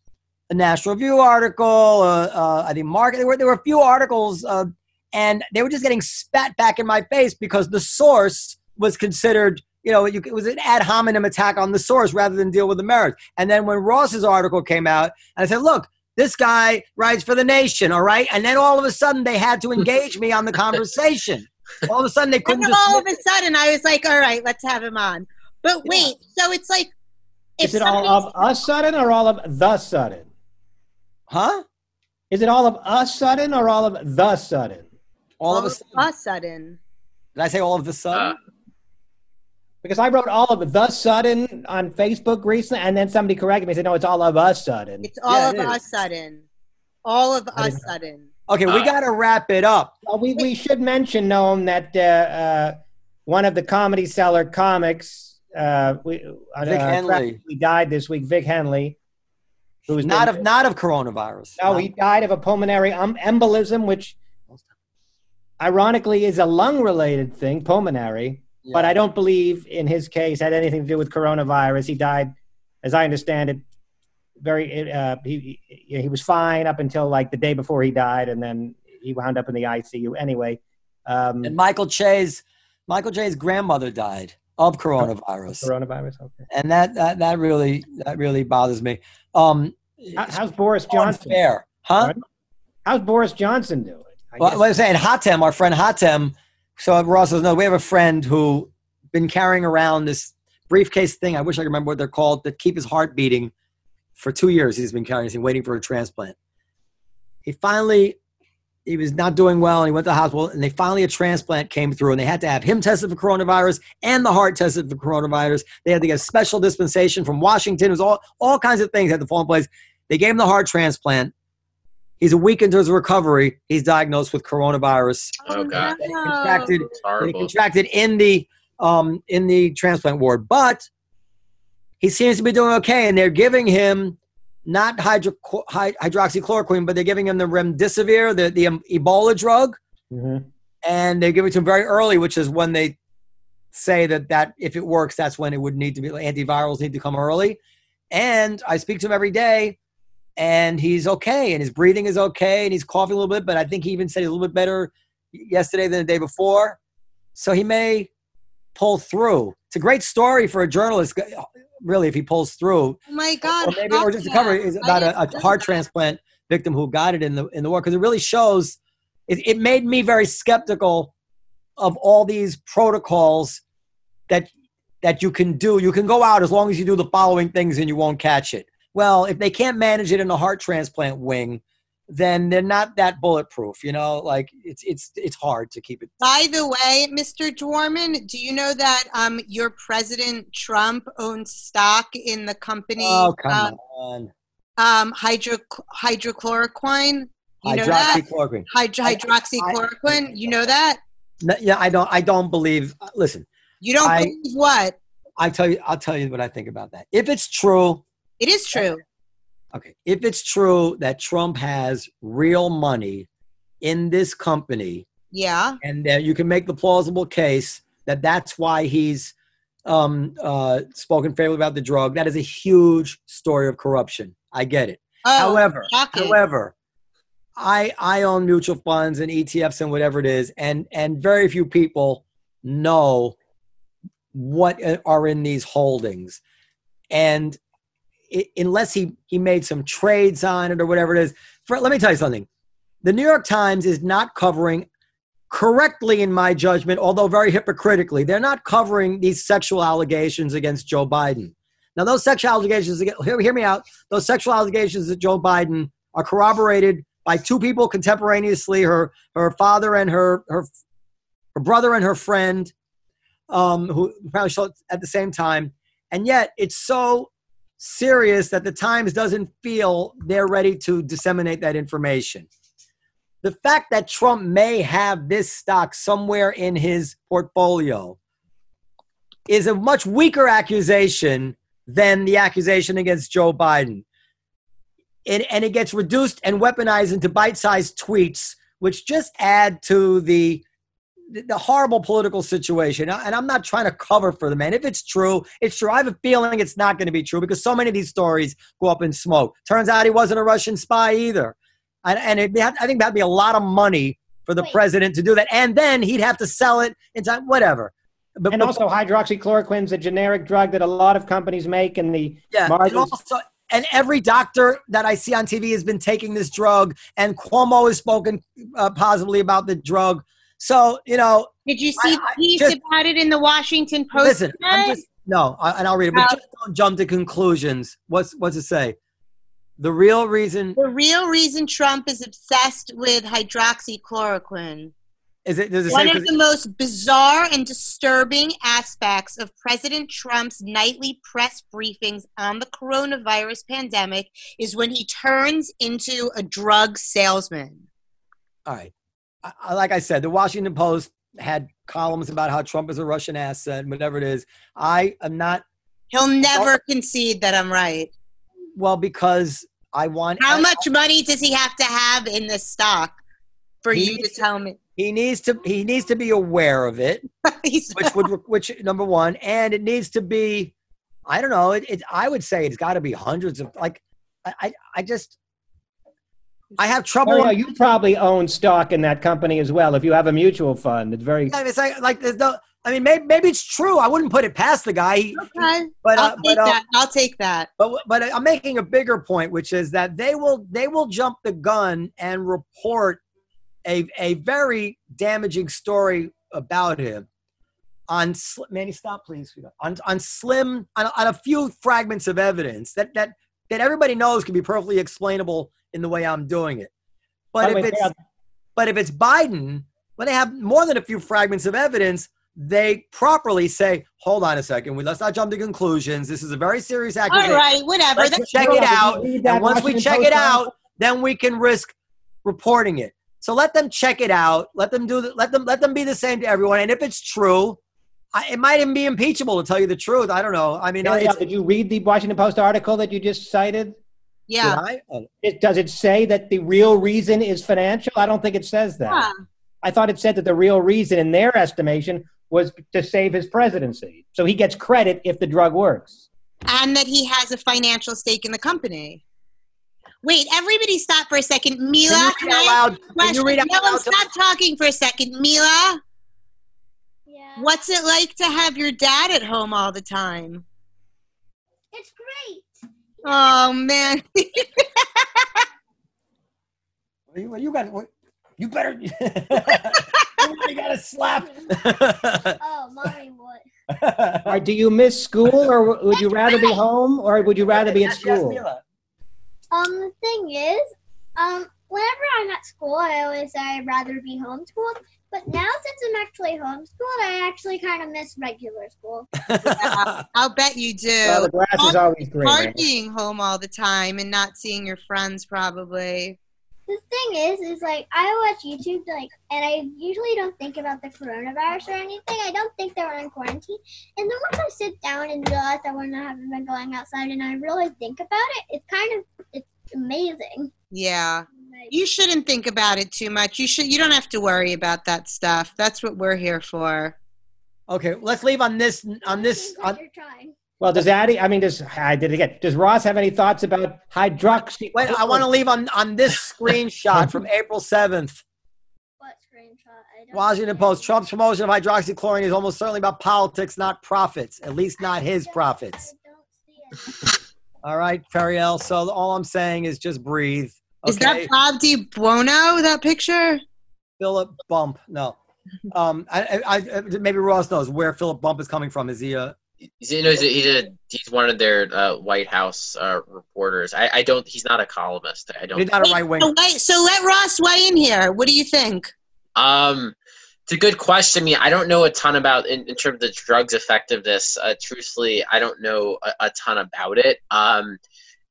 a National Review article, uh, uh, I think Market. There were there were a few articles, uh, and they were just getting spat back in my face because the source was considered. You know, it was an ad hominem attack on the source rather than deal with the merits. And then when Ross's article came out, and I said, "Look, this guy writes for the Nation, all right." And then all of a sudden, they had to engage me on the conversation. All of a sudden, they And couldn't then just all of a sudden, I was like, all right, let's have him on. But wait, so it's like, if Is it all of us sudden or all of the sudden? Huh? Is it all of us sudden or all of the sudden? All of a sudden. a sudden. Did I say all of the sudden? Uh, Because I wrote all of the sudden on Facebook recently, and then somebody corrected me and said, no, it's all of us sudden. It's all Yeah, of it a sudden. All of I a sudden. okay, we uh, got to wrap it up. Well, we, we should mention, Noam, that uh, uh, one of the Comedy Cellar comics, uh, we, uh, Vic uh, Henley. He died this week, Vic Henley. Who's Not been- of not of coronavirus. No, Not- he died of a pulmonary um, embolism, which ironically is a lung-related thing, pulmonary. Yeah. But I don't believe in his case had anything to do with coronavirus. He died, as I understand it, very. Uh, he he he was fine up until like the day before he died, and then he wound up in the ICU. Anyway, um, and Michael Che's Michael Che's grandmother died of coronavirus, coronavirus. Okay. and that, that that really that really bothers me. Um, How- How's Boris Johnson? unfair, huh? How's Boris Johnson doing? I Well, guess- what I'm saying, Hatem, our friend Hatem. So uh, Ross doesn't know. We have a friend who been carrying around this briefcase thing. I wish I could remember what they're called that keep his heart beating for two years. He's been carrying this thing, waiting for a transplant. He finally, he was not doing well, and he went to the hospital. And they finally a transplant came through, and they had to have him tested for coronavirus and the heart tested for coronavirus. They had to get a special dispensation from Washington. It was all all kinds of things had to fall in place. They gave him the heart transplant. He's a week into his recovery. He's diagnosed with coronavirus. Oh, God. He contracted, he horrible. contracted in the um, in the transplant ward, but he seems to be doing okay. And they're giving him not hydro, hydroxychloroquine, but they're giving him the remdesivir, the the um, Ebola drug, mm-hmm. and they give it to him very early, which is when they say that that if it works, that's when it would need to be antivirals need to come early. And I speak to him every day, and he's okay, and his breathing is okay, and he's coughing a little bit, but I think he even said he's a little bit better yesterday than the day before. So he may pull through. It's a great story for a journalist, really, if he pulls through. Oh my God. Or maybe, or just a cover is about a, a heart transplant victim who got it in the in the war because it really shows. It, it made me very skeptical of all these protocols that that you can do. You can go out as long as you do the following things and you won't catch it. Well, if they can't manage it in the heart transplant wing, then they're not that bulletproof. You know, like it's it's it's hard to keep it. By the way, Mr. Dworman, do you know that um, your President Trump owns stock in the company Oh come uh, on, um, hydro, hydrochloroquine? You know that? hydroxychloroquine. Hydro, hydroxychloroquine? You know that? No, yeah, I don't. I don't believe. Listen, You don't I- believe what? I tell you. I'll tell you what I think about that. If it's true, It is true. okay. If it's true that Trump has real money in this company, Yeah. and that you can make the plausible case that that's why he's um, uh, spoken favorably about the drug, that is a huge story of corruption. I get it. Oh, however, shocking. however, I I own mutual funds and ETFs and whatever it is, and and very few people know what are in these holdings, and unless he he made some trades on it or whatever it is. For, let me tell you something: the New York Times is not covering correctly, in my judgment, although very hypocritically, they're not covering these sexual allegations against Joe Biden. Now, those sexual allegations, hear, hear me out, those sexual allegations that Joe Biden are corroborated by two people contemporaneously her, her father and her, her, her brother and her friend, um, who probably saw it at the same time. And yet, it's so serious that the Times doesn't feel they're ready to disseminate that information. The fact that Trump may have this stock somewhere in his portfolio is a much weaker accusation than the accusation against Joe Biden. It, and it gets reduced and weaponized into bite sized tweets, which just add to the the horrible political situation. And I'm not trying to cover for the man. If it's true, it's true. I have a feeling it's not going to be true because so many of these stories go up in smoke. Turns out he wasn't a Russian spy either. And, and it, I think that'd be a lot of money for the Wait. president to do that. And then he'd have to sell it into whatever. But, and but, also, hydroxychloroquine is a generic drug that a lot of companies make, and the yeah, margins. And, also, and every doctor that I see on TV has been taking this drug, and Cuomo has spoken uh, positively about the drug. So you know, did you see I, the piece just, about it in the Washington Post? Listen, I'm just, no, I, and I'll read it, but uh, just don't jump to conclusions. What's what's it say? The real reason. The real reason Trump is obsessed with hydroxychloroquine. Is it, it one of the most bizarre and disturbing aspects of President Trump's nightly press briefings on the coronavirus pandemic is when he turns into a drug salesman. All right, like I said, the Washington Post had columns about how Trump is a Russian asset, whatever it is. I am not. He'll never concede that I'm right. Well, because I want. How I, much money does he have to have in the stock for you to tell me? He needs to. He needs to be aware of it, which would which number one, and it needs to be. I don't know. It. it I would say it's got to be hundreds of like. I. I just. I have trouble. Oh, yeah, you probably own stock in that company as well. If you have a mutual fund, it's very. It's like, like there's no. I mean, maybe, maybe it's true. I wouldn't put it past the guy. Okay, but I'll uh, take but, uh, that. I'll take that. But but I'm making a bigger point, which is that they will they will jump the gun and report a a very damaging story about him on Manny. Stop, please. On on slim on, on a few fragments of evidence that that that everybody knows can be perfectly explainable in the way I'm doing it. But if it's but if it's Biden, when they have more than a few fragments of evidence, they properly say, hold on a second, we, let's not jump to conclusions. This is a very serious accusation. All right, whatever. Let's That's check it out. And once we check it out, then we can risk reporting it. So let them check it out. Let them do the, let them let them be the same to everyone. And if it's true, I, it might even be impeachable to tell you the truth. I don't know. I mean, yeah, yeah. did you read the Washington Post article that you just cited? Yeah. Oh. It, does it say that the real reason is financial? I don't think it says that. Yeah. I thought it said that the real reason, in their estimation, was to save his presidency. So he gets credit if the drug works. And that he has a financial stake in the company. Wait, everybody stop for a second. Mila, can you read out loud? Can you read out no, loud? stop talking for a second. Mila? Yeah. What's it like to have your dad at home all the time? It's great. Oh, man. you, you got what? You better. you got to slap. oh, mommy, what? Right, do you miss school, or would you rather be home, or would you rather be at school? Um, the thing is, um, whenever I'm at school, I always say I'd rather be homeschooled. But now, since I'm actually homeschooled, I actually kind of miss regular school. yeah, I'll bet you do. Well, the grass is always greener. Hard being home all the time and not seeing your friends, probably the thing is, is like I watch YouTube, like, and I usually don't think about the coronavirus or anything. I don't think they are in quarantine. And then once I sit down and realize that we're not having been going outside, and I really think about it, it's kind of it's amazing. Yeah, you shouldn't think about it too much. You should. You don't have to worry about that stuff. That's what we're here for. Okay, let's leave on this. On this. On, well, does Addie? I mean, does I did it again? Does Ross have any thoughts about hydroxy? Wait, I want to leave on on this screenshot from April seventh. What screenshot? Washington Post. Trump's promotion of hydroxychloroquine is almost certainly about politics, not profits. At least not his profits. All right, Periel. So all I'm saying is just breathe. Okay? Is that Bob Di Buono? That picture? Philip Bump. No. Um, I, I, I, maybe Ross knows where Philip Bump is coming from. Is he a He's, you know, he's, a, he's, a, he's one of their uh, White House uh, reporters. I, I don't. He's not a columnist. I don't. He's not a right wing. So, so let Ross weigh in here. What do you think? Um, It's a good question. I mean, I don't know a ton about in, in terms of the drugs effectiveness. Uh, truthfully, I don't know a, a ton about it. Um,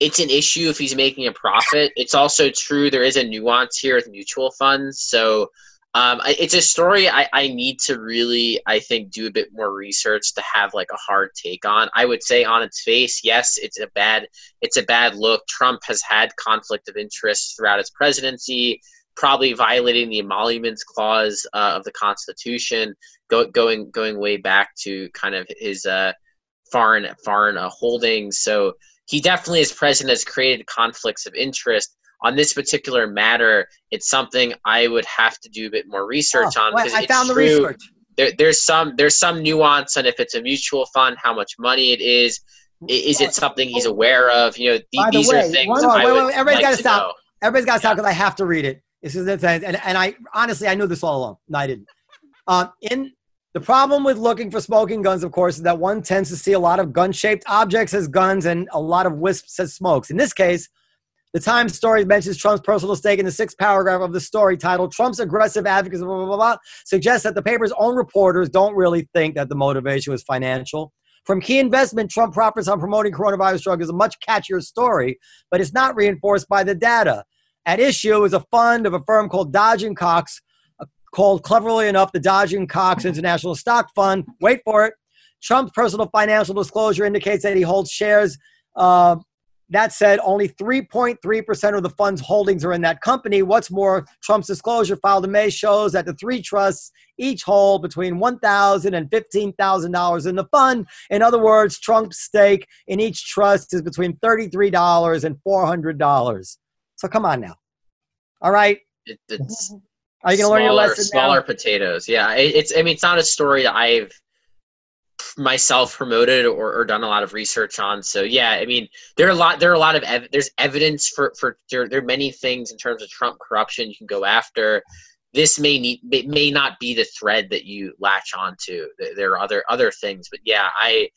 it's an issue if he's making a profit. It's also true there is a nuance here with mutual funds. So um, it's a story I, I need to really, I think, do a bit more research to have like a hard take on. I would say on its face, yes, it's a bad, it's a bad look. Trump has had conflict of interest throughout his presidency, probably violating the emoluments clause uh, of the Constitution, go, going going way back to kind of his uh, foreign foreign uh, holdings. So he definitely, as president, has created conflicts of interest on this particular matter, it's something I would have to do a bit more research Oh, on. well, I it's found the true, research. There, there's some there's some nuance on if it's a mutual fund, how much money it is. Is it something he's aware of? You know, th- the these way, are things one- I wait, would wait, everybody's like gotta to stop. know. Everybody's got to stop because I have to read it. This is the thing, and and I honestly I knew this all along. No, I didn't. Um, in the problem with looking for smoking guns, of course, is that one tends to see a lot of gun-shaped objects as guns and a lot of wisps as smokes. In this case, the Times story mentions Trump's personal stake in the sixth paragraph of the story titled "Trump's aggressive advocacy." Blah, blah, blah, blah, suggests that the paper's own reporters don't really think that the motivation was financial. From key investment, Trump profits on promoting coronavirus drug is a much catchier story, but it's not reinforced by the data. At issue is a fund of a firm called Dodge and Cox, called cleverly enough the Dodge and Cox International Stock Fund. Wait for it. Trump's personal financial disclosure indicates that he holds shares. Uh, that said, only 3.3% of the fund's holdings are in that company. What's more, Trump's disclosure filed in May shows that the three trusts each hold between $1,000 and $15,000 in the fund. In other words, Trump's stake in each trust is between $33 and $400. So come on now. All right. It, it's Are you going to learn your smaller- lesson Smaller now? potatoes. Yeah, it, it's. I mean, it's not a story that I've myself promoted or, or done a lot of research on. So yeah, I mean, there are a lot. There are a lot of ev- there's evidence for for there, there are many things in terms of Trump corruption you can go after. This may need may, may not be the thread that you latch onto. There, there are other other things, but yeah, I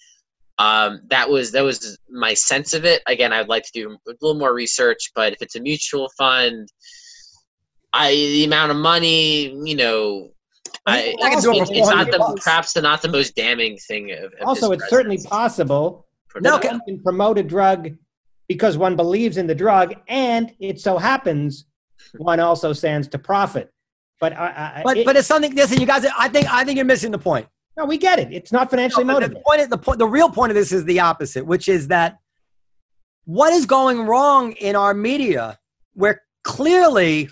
um that was that was my sense of it. Again, I'd like to do a little more research, but if it's a mutual fund. I the amount of money, you know, I, I can do it it's, it's not the bucks. perhaps the, not the most damning thing of, of Also, his it's certainly possible For No, that okay. one can promote a drug because one believes in the drug, and it so happens one also stands to profit. But I, I, But it- but it's something. Listen, you guys. I think I think you're missing the point. no, we get it. It's not financially No, but the motivated. point, the point, the real point of this is the opposite, which is that what is going wrong in our media, where clearly,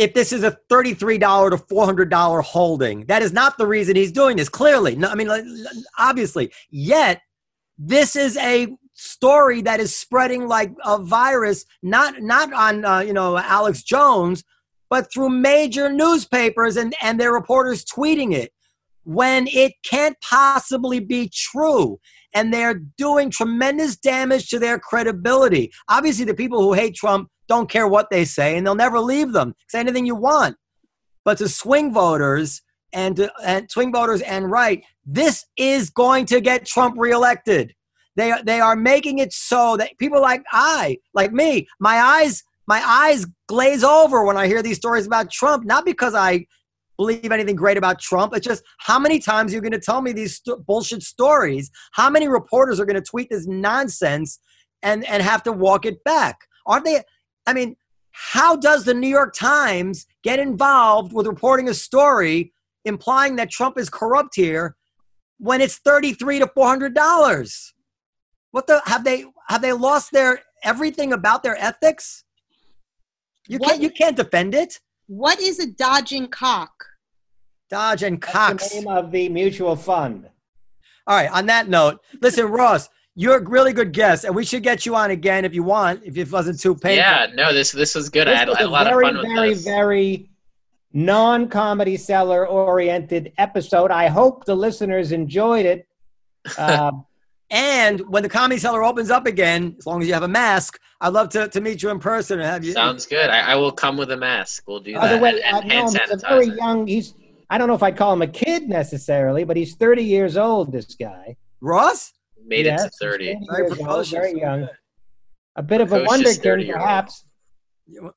if this is a thirty-three dollar to four hundred dollar holding, that is not the reason he's doing this. Clearly, no, I mean, obviously, yet this is a story that is spreading like a virus, not not on uh, you know Alex Jones, but through major newspapers and and their reporters tweeting it when it can't possibly be true. And they're doing tremendous damage to their credibility. Obviously, the people who hate Trump don't care what they say, and they'll never leave them. Say anything you want. But to swing voters and, and swing voters and right, this is going to get Trump reelected. They, they are making it so that people like I, like me, my eyes, my eyes glaze over when I hear these stories about Trump, not because I believe anything great about Trump. It's just how many times are you're going to tell me these st- bullshit stories? How many reporters are going to tweet this nonsense and and have to walk it back? Aren't they? I mean, how does the New York Times get involved with reporting a story implying that Trump is corrupt here when it's thirty-three to four hundred dollars? What the have they have they lost their everything about their ethics? You What- can't you can't defend it. What is a dodging cock? Dodge and That's Cox. the name of the mutual fund. All right. On that note, listen, Ross, you're a really good guest, and we should get you on again if you want, if it wasn't too painful. Yeah, no, this this was good. I had, was I had a lot very, of fun with very, this. very non-Comedy Cellar oriented episode. I hope the listeners enjoyed it. Uh, And when the Comedy Cellar opens up again, as long as you have a mask, I'd love to, to meet you in person and have you. Sounds good. I, I will come with a mask. We'll do by that. the way, and, and hand he's a very young. He's I don't know if I'd call him a kid necessarily, but he's 30 years old. This guy Ross? Made Yes, it he's to 30. Very, Very years old, precocious. very young. A bit of a wonder wonderkind, 30-year-old. perhaps.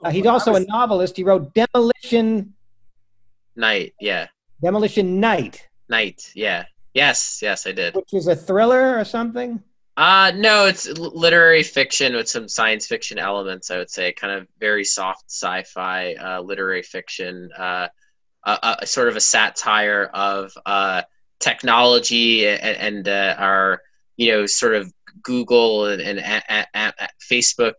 Uh, he's also a novelist. He wrote Demolition Night, yeah. Demolition Night, Night. Yeah. Yes. Yes, I did. which is a thriller or something. Uh, no, it's literary fiction with some science fiction elements. I would say, kind of very soft sci-fi, uh, literary fiction, uh, a, a sort of a satire of uh, technology and, and uh, our, you know, sort of Google and, and a, a, a, Facebook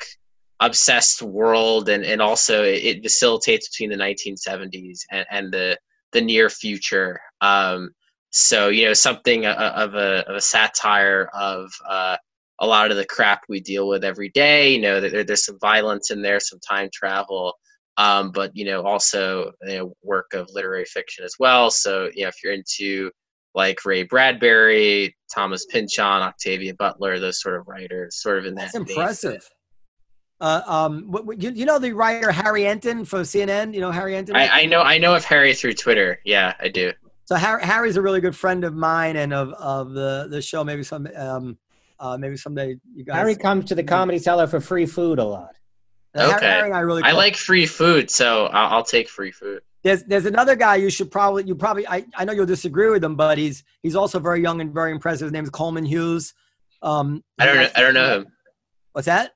obsessed world, and and also it, it facilitates between the 1970s and, and the the near future. Um, so you know something uh, of a, of a satire of uh, a lot of the crap we deal with every day you know there, there's some violence in there some time travel um, but you know also you know, work of literary fiction as well so you know if you're into like ray bradbury thomas pynchon octavia butler those sort of writers sort of in That's that vein. impressive. Uh, um, what, what- you, you know the writer Harry Enten for CNN. You know Harry Enton. I, I know i know of harry through twitter yeah i do So Harry, Harry's a really good friend of mine and of, of the, the show. Maybe some um, uh, maybe someday you guys. Harry comes to the Comedy Cellar for free food a lot. Harry- Okay. Harry and I really. i click. like free food so i'll, I'll take free food There's there's another guy you should probably you probably I, I know you'll disagree with him, but he's he's also very young and very impressive. His name is Coleman Hughes. Um, i don't know i don't know him What's that?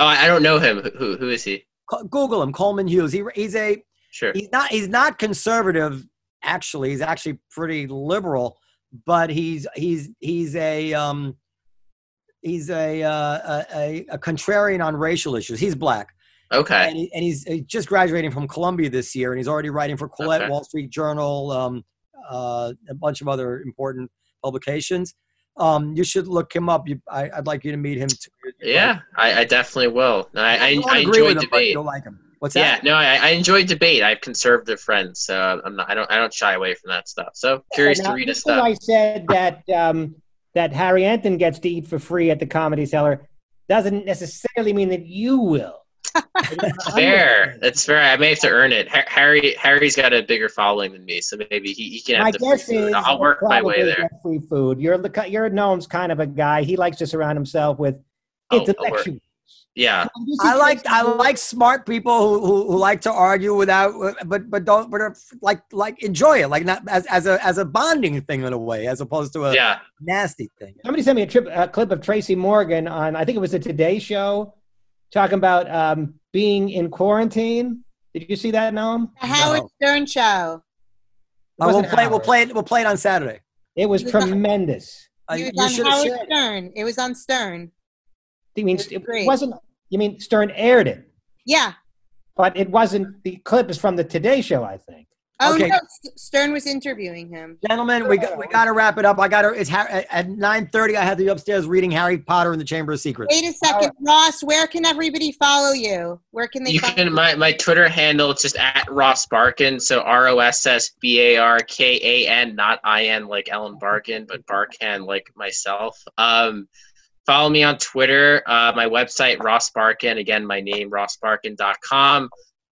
oh i don't know him who, who is he Google him, Coleman Hughes. He, he's a sure he's not he's not conservative actually he's actually pretty liberal but he's he's he's a um he's a uh, a, a, a contrarian on racial issues he's black okay and, he, and he's just graduating from columbia this year and he's already writing for Quillette Okay. wall street journal um uh, a bunch of other important publications um you should look him up you, I, i'd like you to meet him too. Yeah, I, I definitely will. No, I, I, I enjoy him, debate. you'll like him what's Yeah, that no, I, I enjoy debate. I have conservative friends, so I'm not. I don't. I don't shy away from that stuff. So curious Now, to read his even stuff. I said that um, that Harry Enten gets to eat for free at the Comedy Cellar doesn't necessarily mean that you will. Fair. Oh. That's fair. I may have to earn it. Harry Harry's got a bigger following than me, so maybe he, he can have My the free food. is I'll work my way there. Free food. You're the you're Noam's kind of a guy. He likes to surround himself with oh, I'll- I'll intellectuals. Yeah, I like I like smart people who, who, who like to argue without but but don't but are like like enjoy it like not as, as a as a bonding thing in a way as opposed to a yeah. nasty thing. Somebody sent me a, trip, a clip of Tracy Morgan on I think it was the Today Show, talking about um, being in quarantine. Did you see that, Noam? The Howard No. Stern show. Uh, we'll wasn't play we'll play it we'll play it on Saturday. It was It was on- tremendous. Uh, He you was should on have Howard shared it. Stern. It was on Stern. You mean It was it wasn't? You mean Stern aired it, Yeah. but it wasn't. The clip is from the Today Show, I think. Oh Okay. no, St- Stern was interviewing him. Gentlemen, we got we got to wrap it up. I got to. It's Har- at- at nine thirty. I have to be upstairs reading Harry Potter and the Chamber of Secrets. Wait a second, Ross. Where can everybody follow you? Where can they? You follow can my, my Twitter handle it's just at Ross Barkan, so R O S S B A R K A N, not I N like Ellen Barkin, but Barkan like myself. Um, follow me on Twitter. Uh, my website Ross Barkan. Again, my name rossbarkan.com.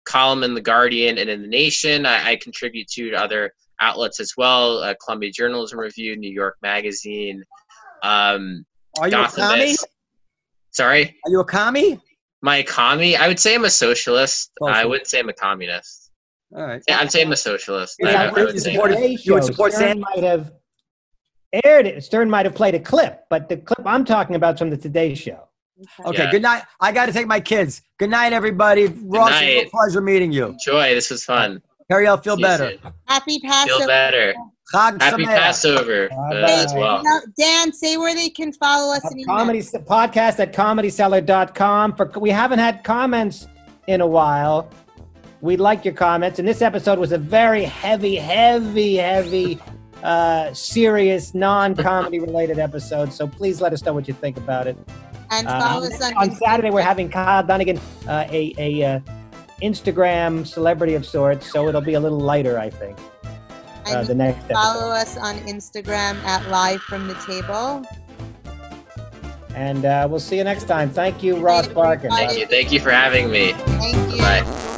Column in the Guardian and in the Nation. I, I contribute to other outlets as well. Uh, Columbia Journalism Review, New York Magazine. Um, Are you a commie? Sorry. Are you a commie? My commie, I would say I'm a socialist. I wouldn't say I'm a communist. All right. Yeah, I'm saying I'm a socialist. Yeah, I- I you would say support that. You would support Stern Sam- might have aired it. Stern might have played a clip, but the clip I'm talking about is from the Today Show. Okay. Yeah. Good night. I got to take my kids. Good night, everybody. Ross, it's a night. pleasure meeting you. Enjoy. This was fun. Harry, I'll feel See better. soon. Happy Feel better. Chag Happy Sameach. Passover uh, as well. Now, Dan, say where they can follow us. A and email. comedy podcast at comedycellar.com. For we haven't had comments in a while. We'd like your comments. And this episode was a very heavy, heavy, heavy, uh, serious, non-comedy related episode. So please let us know what you think about it. And Uh, follow us on, on Saturday, we're having Kyle Dunnigan, uh, a, a uh, Instagram celebrity of sorts. So it'll be a little lighter, I think, uh, and the next episode. follow us on Instagram at Live from the Table. And uh, we'll see you next time. Thank you, Ross Barkan. Thank you. Thank you for having me. Thank you. Bye.